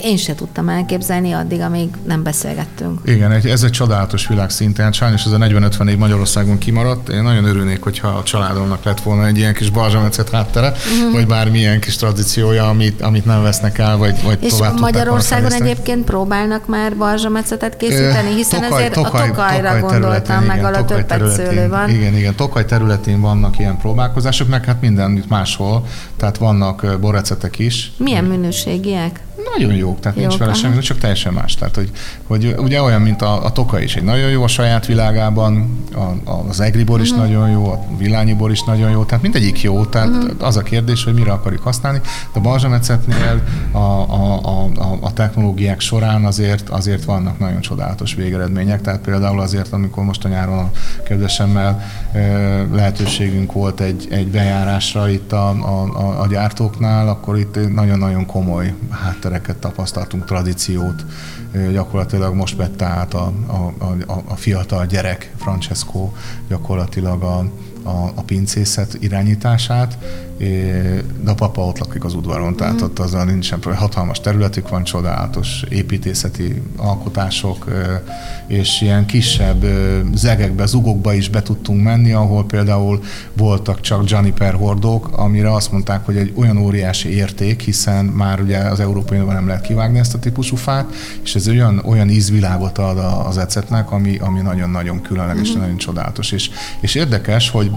én se tudtam elképzelni addig, amíg nem beszélgettünk. Igen, ez egy csodálatos világ szinten. Sajnos ez a 40-50 év Magyarországon kimaradt. Én nagyon örülnék, hogyha a családomnak lett volna egy ilyen kis balzsametszet háttere, uh-huh. vagy bármilyen kis tradíciója, amit, amit nem vesznek el, vagy, vagy És tovább Magyarországon egyébként próbálnak már balzsametszetet készíteni, hiszen tokaj, ezért tokaj, a Tokajra tokaj gondoltam, meg a többet szőlő van. Igen, igen, Tokaj területén vannak ilyen próbálkozások, meg hát mindenütt máshol, tehát vannak borrecetek is. Milyen minőségiek? Nagyon jók, tehát jók, nincs vele semmi, csak teljesen más. Tehát, hogy, hogy ugye olyan, mint a, a toka is egy nagyon jó a saját világában, a, a, az egribor is uh-huh. nagyon jó, a villányibor is nagyon jó, tehát mindegyik jó, tehát uh-huh. az a kérdés, hogy mire akarjuk használni. De a balzsamecetnél a, a, a, a, a technológiák során azért, azért vannak nagyon csodálatos végeredmények, tehát például azért, amikor most a nyáron a kedvesemmel lehetőségünk volt egy, egy bejárásra itt a, a, a gyártóknál, akkor itt nagyon-nagyon komoly háttere háttereket tapasztaltunk, tradíciót. Gyakorlatilag most vette át a, a, a, a fiatal gyerek, Francesco, gyakorlatilag a, a, a pincészet irányítását, de a papa ott lakik az udvaron, tehát mm. ott azzal nincsen hatalmas területük van, csodálatos építészeti alkotások, és ilyen kisebb zegekbe, zugokba is be tudtunk menni, ahol például voltak csak Juniper hordók, amire azt mondták, hogy egy olyan óriási érték, hiszen már ugye az Európai Unióban nem lehet kivágni ezt a típusú fát, és ez olyan, olyan ízvilágot ad az ecetnek, ami, ami nagyon-nagyon különleges, mm-hmm. nagyon csodálatos. És, és érdekes, hogy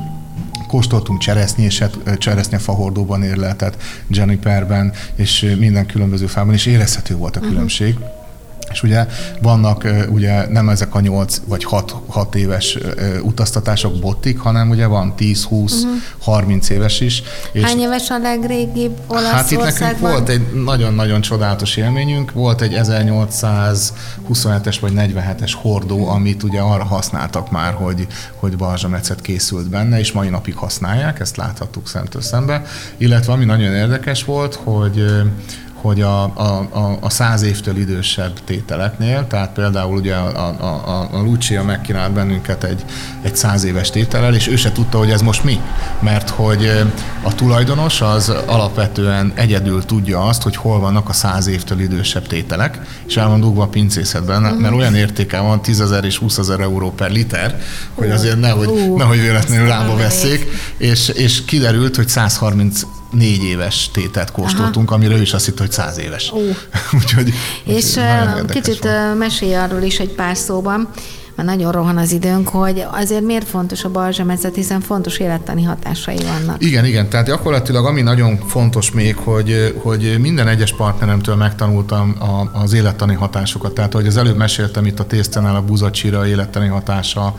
kóstoltunk cseresznyéset, cseresznyefahordóban érleltet, Juniperben, és minden különböző fában, és érezhető volt a különbség. Uh-huh. És ugye vannak ugye nem ezek a 8 vagy 6, 6 éves utaztatások bottik, hanem ugye van 10, 20, uh-huh. 30 éves is. És Hány éves a legrégibb Olaszországban? Hát itt nekünk volt egy nagyon-nagyon csodálatos élményünk, volt egy 1827-es vagy 47-es hordó, amit ugye arra használtak már, hogy, hogy balzsametszet készült benne, és mai napig használják, ezt láthattuk szemtől szembe. Illetve ami nagyon érdekes volt, hogy hogy a, a, a, a száz évtől idősebb tételeknél, tehát például ugye a, a, a, a Lucia megkínált bennünket egy, egy száz éves tétellel, és ő se tudta, hogy ez most mi, mert hogy a tulajdonos az alapvetően egyedül tudja azt, hogy hol vannak a száz évtől idősebb tételek, és el van dugva a pincészetben, uh-huh. mert olyan értéke van 10 ezer és 20 ezer euró per liter, hogy azért nehogy, uh, nehogy véletlenül lába veszék, és, és kiderült, hogy 130 négy éves tétet kóstoltunk, Aha. amire ő is azt hitt, hogy száz éves. [LAUGHS] Úgyhogy, és úgyhogy kicsit mesélj arról is egy pár szóban, mert nagyon rohan az időnk, hogy azért miért fontos a balzsamezet, hiszen fontos élettani hatásai vannak. Igen, igen, tehát gyakorlatilag ami nagyon fontos még, hogy, hogy minden egyes partneremtől megtanultam a, az élettani hatásokat. Tehát, hogy az előbb meséltem itt a tésztenál a buzacsira élettani hatása.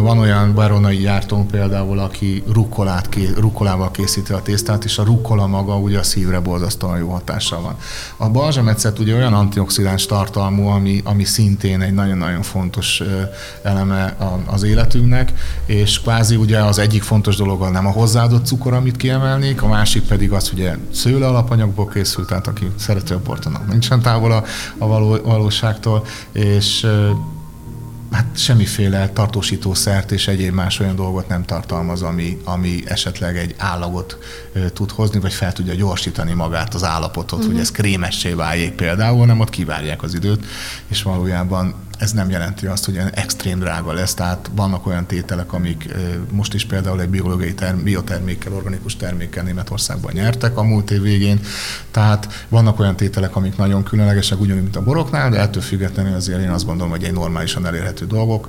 Van olyan baronai jártónk például, aki rukkolát, rukkolával készíti a tésztát, és a rukkola maga ugye a szívre borzasztóan jó hatással van. A balzsamecet ugye olyan antioxidáns tartalmú, ami, ami szintén egy nagyon-nagyon fontos eleme az életünknek, és kvázi ugye az egyik fontos dolog nem a hozzáadott cukor, amit kiemelnék, a másik pedig az, hogy szőle alapanyagból készült, tehát aki szereti a bort, annak nincsen távol a, a való, valóságtól, és hát semmiféle tartósítószert és egyéb más olyan dolgot nem tartalmaz, ami, ami esetleg egy állagot e, tud hozni, vagy fel tudja gyorsítani magát az állapotot, uh-huh. hogy mhm. ez krémessé váljék például, nem ott kivárják az időt, és valójában ez nem jelenti azt, hogy extrém drága lesz, tehát vannak olyan tételek, amik most is például egy biológiai term- biotermékkel, organikus termékkel Németországban nyertek a múlt év végén, tehát vannak olyan tételek, amik nagyon különlegesek, ugyanúgy, mint a boroknál, de ettől függetlenül azért én azt gondolom, hogy egy normálisan elérhető dolgok.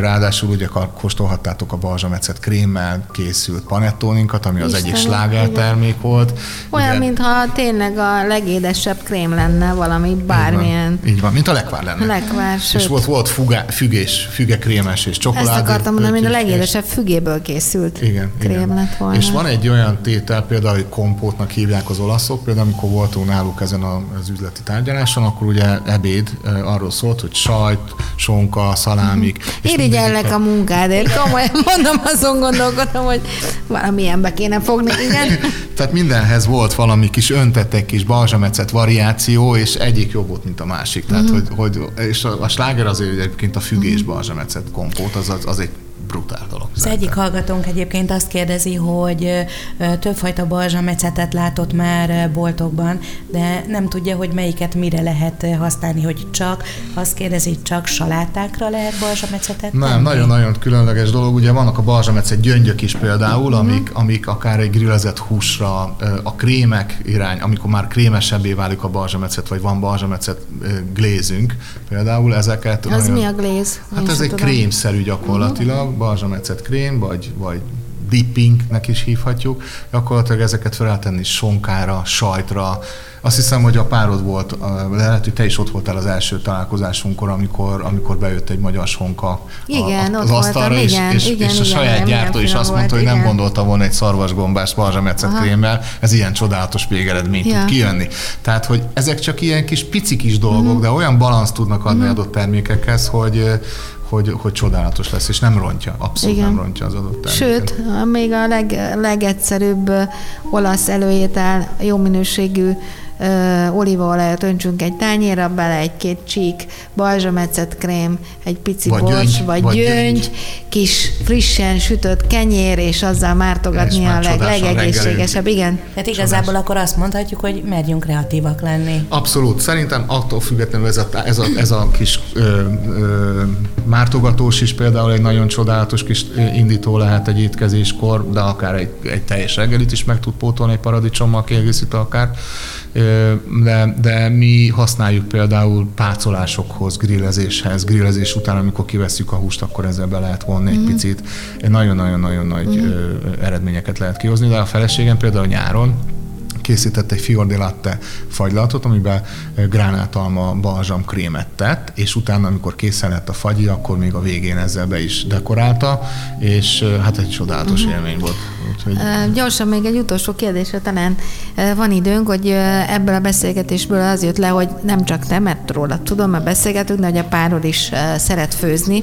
Ráadásul ugye kóstolhattátok a balzsamecet krémmel készült panettóninkat, ami az egyik sláger termék volt. Olyan, ugye, mintha tényleg a legédesebb krém lenne, valami bármilyen. Így van, így van mint a lekvár lenne. Lekvár, Sőt. És volt, volt fugá, fügés, fügekrémes és csokoládé. Ezt akartam mondani, hogy a legédesebb fügéből készült igen, krém igen. lett volna. És van egy olyan tétel, például, hogy kompótnak hívják az olaszok, például amikor voltunk náluk ezen az üzleti tárgyaláson, akkor ugye ebéd arról szólt, hogy sajt, sonka, szalámik. Mm. Irigyellek a munkádért, komolyan [LAUGHS] mondom, azon gondolkodom, hogy valamilyenbe kéne fogni, igen. [LAUGHS] Tehát mindenhez volt valami kis öntettek kis balzsamecet variáció, és egyik jobb volt, mint a másik. Tehát, mm-hmm. hogy, hogy, és a, a sláger azért egyébként a fügés mm-hmm. balzsamecet kompót, az, az, az egy brutál dolog. Az egyik hallgatónk egyébként azt kérdezi, hogy többfajta balzsamecetet látott már boltokban, de nem tudja, hogy melyiket mire lehet használni, hogy csak, azt kérdezi, csak salátákra lehet balzsamecetet Nem, nagyon-nagyon különleges dolog. Ugye vannak a balzsamecet gyöngyök is például, uh-huh. amik, amik akár egy grillezett húsra, a krémek irány, amikor már krémesebbé válik a balzsamecet, vagy van balzsamecet glézünk, például ezeket. Az nagyon, mi a gléz? Hát ez egy krémszerű gyakorlatilag, uh-huh balzsamecet krém, vagy, vagy dippingnek is hívhatjuk, gyakorlatilag ezeket fel lehet tenni sonkára, sajtra, azt hiszem, hogy a párod volt, lehet, hogy te is ott voltál az első találkozásunkkor, amikor, amikor bejött egy magyar sonka igen, a, az asztalra, voltam, és, igen, és, igen, és a igen, saját gyártó is azt mondta, volt, hogy nem gondolta volna egy szarvasgombás krémmel, ez ilyen csodálatos végeredményt ja. tud kijönni. Tehát, hogy ezek csak ilyen kis pici kis dolgok, mm. de olyan balansz tudnak adni mm. adott termékekhez, hogy, hogy, hogy csodálatos lesz, és nem rontja, abszolút Igen. nem rontja az adott terméket. Sőt, még a leg, legegyszerűbb olasz előétel jó minőségű olívaolajat öntsünk egy tányérra, bele egy-két csík balzsametszet krém, egy pici vagy bors, gyöngy, vagy, vagy gyöngy, gyöngy, kis frissen sütött kenyér, és azzal mártogatni a leg, legegészségesebb. Igen. Tehát igazából Csodás. akkor azt mondhatjuk, hogy merjünk kreatívak lenni. Abszolút. Szerintem attól függetlenül ez a, ez a, ez a kis ö, ö, mártogatós is például egy nagyon csodálatos kis indító lehet egy étkezéskor, de akár egy, egy teljes reggelit is meg tud pótolni egy paradicsommal kiegészítve akár de, de mi használjuk például pácolásokhoz, grillezéshez, grillezés után, amikor kiveszünk a húst, akkor ezzel be lehet vonni mm. egy mhm. picit. Nagyon-nagyon-nagyon nagy mm. eredményeket lehet kihozni, de a feleségem például nyáron készített egy fiordi latte fagylaltot, amiben gránátalma balzsam krémet tett, és utána, amikor készen lett a fagyi, akkor még a végén ezzel be is dekorálta, és hát egy csodálatos uh-huh. élmény volt Úgyhogy... Gyorsan még egy utolsó kérdésre talán van időnk, hogy ebből a beszélgetésből az jött le, hogy nem csak te, mert róla tudom, mert beszélgetünk, de hogy a párod is szeret főzni,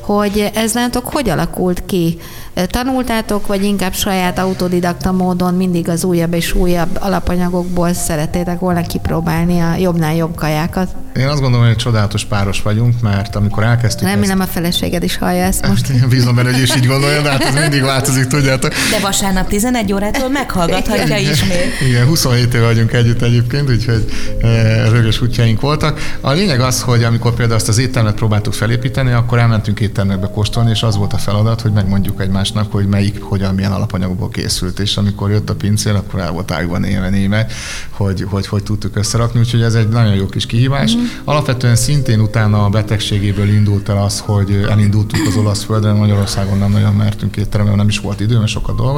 hogy ez látok, hogy alakult ki? Tanultátok, vagy inkább saját autodidakta módon mindig az újabb és újabb alapanyagokból szeretétek volna kipróbálni a jobbnál jobb kajákat? Én azt gondolom, hogy csodálatos páros vagyunk, mert amikor elkezdtük Remélem ezt... a feleséged is hallja ezt [LAUGHS] most. Bízom benne, hogy is így gondolja, de hát ez mindig változik, tudjátok. De vasárnap 11 órától meghallgathatja ismét. Igen, 27 éve vagyunk együtt egyébként, úgyhogy e, rögös útjaink voltak. A lényeg az, hogy amikor például azt az éttermet próbáltuk felépíteni, akkor elmentünk éttermekbe kóstolni, és az volt a feladat, hogy megmondjuk egymásnak, hogy melyik, hogyan, milyen alapanyagból készült. És amikor jött a pincér, akkor el volt ájúban néme, néme hogy, hogy hogy tudtuk összerakni, úgyhogy ez egy nagyon jó kis kihívás. Mm. Alapvetően szintén utána a betegségéből indult el az, hogy elindultunk az olasz földre, Magyarországon nem nagyon mertünk étterembe, nem is volt idő, mert sokat dolgoztunk.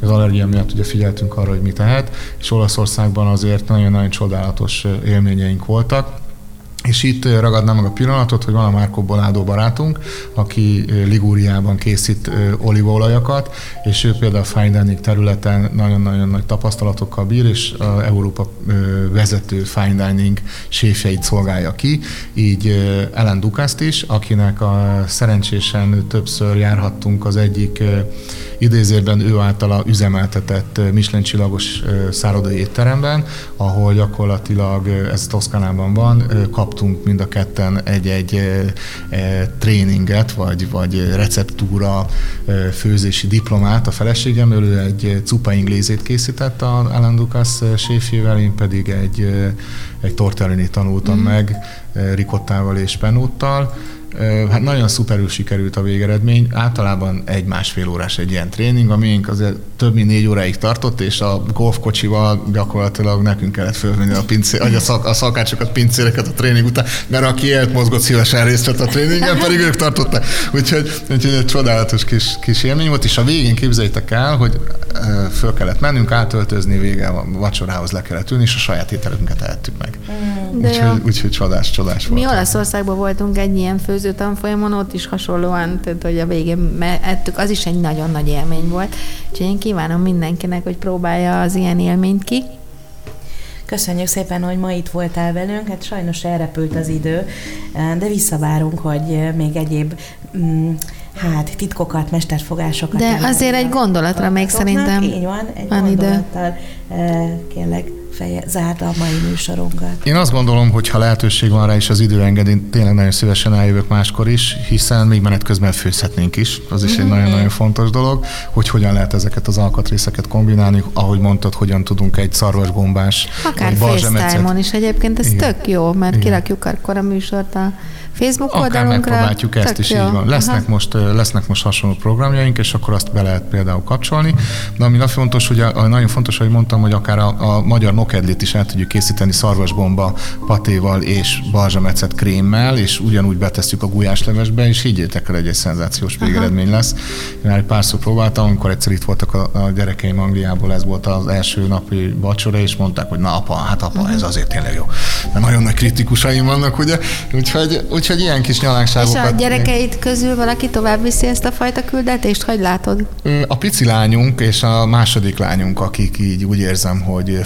Az allergia miatt ugye figyeltünk arra, hogy mit tehet, és Olaszországban azért nagyon-nagyon csodálatos élményeink voltak. És itt ragadnám meg a pillanatot, hogy van a Márko Boládó barátunk, aki Ligúriában készít olívaolajakat, és ő például a fine dining területen nagyon-nagyon nagy tapasztalatokkal bír, és a Európa vezető fine dining séfjeit szolgálja ki, így Ellen Dukaszt is, akinek a szerencsésen többször járhattunk az egyik idézőben ő általa üzemeltetett Michelin csillagos szállodai étteremben, ahol gyakorlatilag ez Toszkanában van, kaptunk mind a ketten egy-egy tréninget, vagy, vagy receptúra főzési diplomát a feleségem, ő egy cupa inglézét készített a Alan Dukas séfjével, én pedig egy, egy tortellini tanultam mm. meg rikottával és penúttal, Hát nagyon szuperül sikerült a végeredmény. Általában egy-másfél órás egy ilyen tréning, amink azért több mint négy óráig tartott, és a golfkocsival gyakorlatilag nekünk kellett fölvenni a, pincé, a, szak, a szakácsokat, pincéreket a tréning után, mert aki élt, mozgott szívesen részt vett a tréningen, pedig ők tartották. Úgyhogy, úgyhogy egy csodálatos kis, kis élmény volt, és a végén képzeljétek el, hogy föl kellett mennünk, átöltözni, vége a vacsorához le kellett ülni, és a saját ételünket ehettük meg. Úgyhogy, úgyhogy csodás, csodás volt. Mi Olaszországban voltunk egy ilyen főző tanfolyamon, ott is hasonlóan, tehát hogy a végén ettük, az is egy nagyon nagy élmény volt. Úgyhogy én kívánom mindenkinek, hogy próbálja az ilyen élményt ki. Köszönjük szépen, hogy ma itt voltál velünk. Hát sajnos elrepült az idő, de visszavárunk, hogy még egyéb mm, hát titkokat, mesterfogásokat. De azért egy gondolatra még szerintem így van, egy van gondolattal idő. kérlek feje, zárta a mai műsorunkat. Én azt gondolom, hogy ha lehetőség van rá, és az idő engedi, tényleg nagyon szívesen eljövök máskor is, hiszen még menet közben főzhetnénk is. Az is mm-hmm. egy mhm. nagyon-nagyon fontos dolog, hogy hogyan lehet ezeket az alkatrészeket kombinálni, ahogy mondtad, hogyan tudunk egy szarvasgombás, Akár FaceTime-on is egyébként, ez Igen. tök jó, mert Igen. kirakjuk akkor a műsort a Facebook Akár oldalunkra. megpróbáljuk ezt is, jó. így van. Lesznek most, lesznek most hasonló programjaink, és akkor azt be lehet például kapcsolni. De ami nagyon fontos, hogy a, nagyon fontos, hogy mondtam, hogy akár a, a magyar nokedlit is el tudjuk készíteni szarvasbomba patéval és balzsametszet krémmel, és ugyanúgy betesszük a gulyáslevesbe, és higgyétek el, egy, egy szenzációs végeredmény lesz. Én már párszor próbáltam, amikor egyszer itt voltak a, a gyerekeim Angliából, ez volt az első napi vacsora, és mondták, hogy na apa, hát apa, ez azért tényleg jó. Mert nagyon nagy kritikusaim vannak, ugye? Úgyhogy, úgyhogy ilyen kis nyalánkságokat... És a gyerekeid közül valaki tovább viszi ezt a fajta küldetést? Hogy látod? A pici lányunk és a második lányunk, akik így úgy érzem, hogy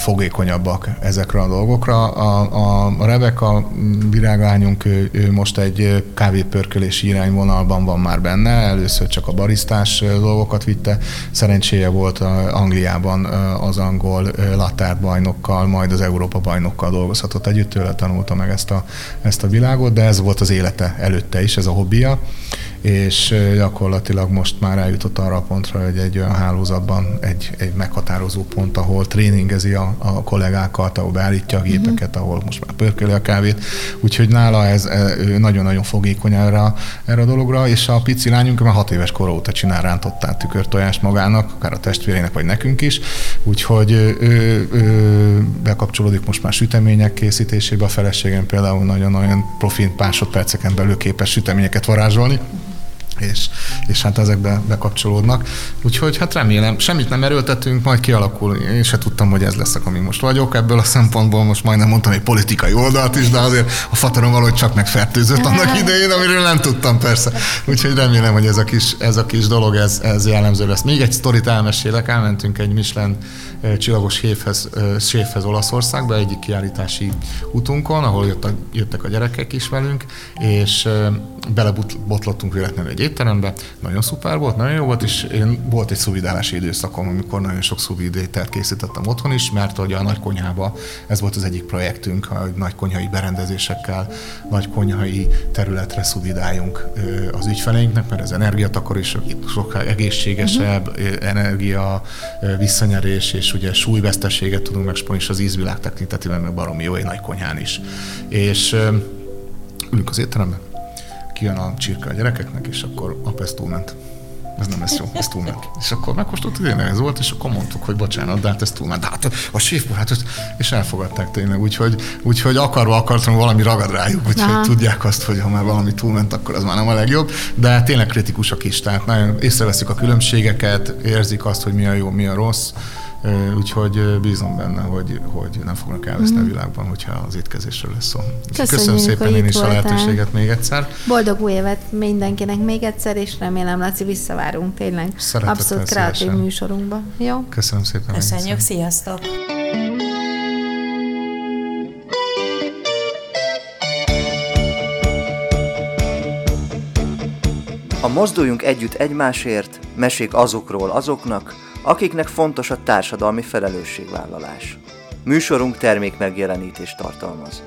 fogékonyabbak ezekre a dolgokra. A, a, a Rebeka viráglányunk, ő, ő most egy kávépörkölési irányvonalban van már benne, először csak a barisztás dolgokat vitte. Szerencséje volt Angliában az angol latár bajnokkal, majd az Európa bajnokkal dolgozhatott együtt, tőle tanulta meg ezt a, ezt a világot, de ez volt az élete előtte is, ez a hobbija, és gyakorlatilag most már eljutott arra a pontra, hogy egy olyan hálózatban egy, egy meghatározó pont, ahol tréningezi a, a kollégákat, ahol beállítja a gépeket, uh-huh. ahol most már pörköli a kávét, úgyhogy nála ez ő nagyon-nagyon fogékony erre, erre a dologra, és a pici lányunk már hat éves kor óta csinál rántottát tükörtojást magának, akár a testvérének, vagy nekünk is, úgyhogy ő, ő bekapcsolódik most már sütemények készítésébe, a feleségem például nagyon-nagyon profin másodperceken belül képes süteményeket varázsolni és, és hát ezekbe bekapcsolódnak. Úgyhogy hát remélem, semmit nem erőltetünk, majd kialakul. Én se tudtam, hogy ez lesz, ami most vagyok. Ebből a szempontból most majdnem mondtam egy politikai oldalt is, de azért a fatarom valahogy csak megfertőzött annak [LAUGHS] idején, amiről nem tudtam persze. Úgyhogy remélem, hogy ez a kis, ez a kis dolog, ez, ez jellemző lesz. Még egy sztorit elmesélek, elmentünk egy Michelin csillagos séfhez, séfhez Olaszországba, egyik kiállítási utunkon, ahol jött a, jöttek a gyerekek is velünk, és belebotlottunk véletlenül egy étterembe, nagyon szuper volt, nagyon jó volt, és én volt egy szuvidálási időszakom, amikor nagyon sok szuvidételt készítettem otthon is, mert hogy a nagykonyhába ez volt az egyik projektünk, hogy nagykonyhai berendezésekkel, nagykonyhai területre szuvidáljunk az ügyfeleinknek, mert ez energiatakarás, sokkal egészségesebb, uh-huh. energia visszanyerés, és ugye súlyvesztességet tudunk megspolni, és az ízvilág tekintetében meg baromi jó egy nagy konyhán is. És ülünk az étteremben, kijön a csirke a gyerekeknek, és akkor apa, ez túlment. Ez nem lesz jó, ez túlment. És akkor megkóstoltuk, tényleg ez volt, és akkor mondtuk, hogy bocsánat, de hát ez túlment. De hát a séf, hát és elfogadták tényleg, úgyhogy, úgyhogy akarva akartam, valami ragad rájuk, úgyhogy Aha. tudják azt, hogy ha már valami túlment, akkor az már nem a legjobb. De tényleg kritikusak is, tehát nagyon észreveszik a különbségeket, érzik azt, hogy mi a jó, mi a rossz, Úgyhogy bízom benne, hogy, hogy nem fognak elveszni mm. a világban, hogyha az étkezésről lesz szó. Köszönjük, Köszönöm szépen én is voltál. a lehetőséget még egyszer. Boldog új évet mindenkinek még egyszer, és remélem, Laci, visszavárunk tényleg Szeretettel abszolút kreatív szívesen. műsorunkba. Jó? Köszönöm szépen. Köszönjük, sziasztok! A Mozduljunk Együtt Egymásért, mesék azokról azoknak, akiknek fontos a társadalmi felelősségvállalás. Műsorunk termék megjelenítést tartalmaz.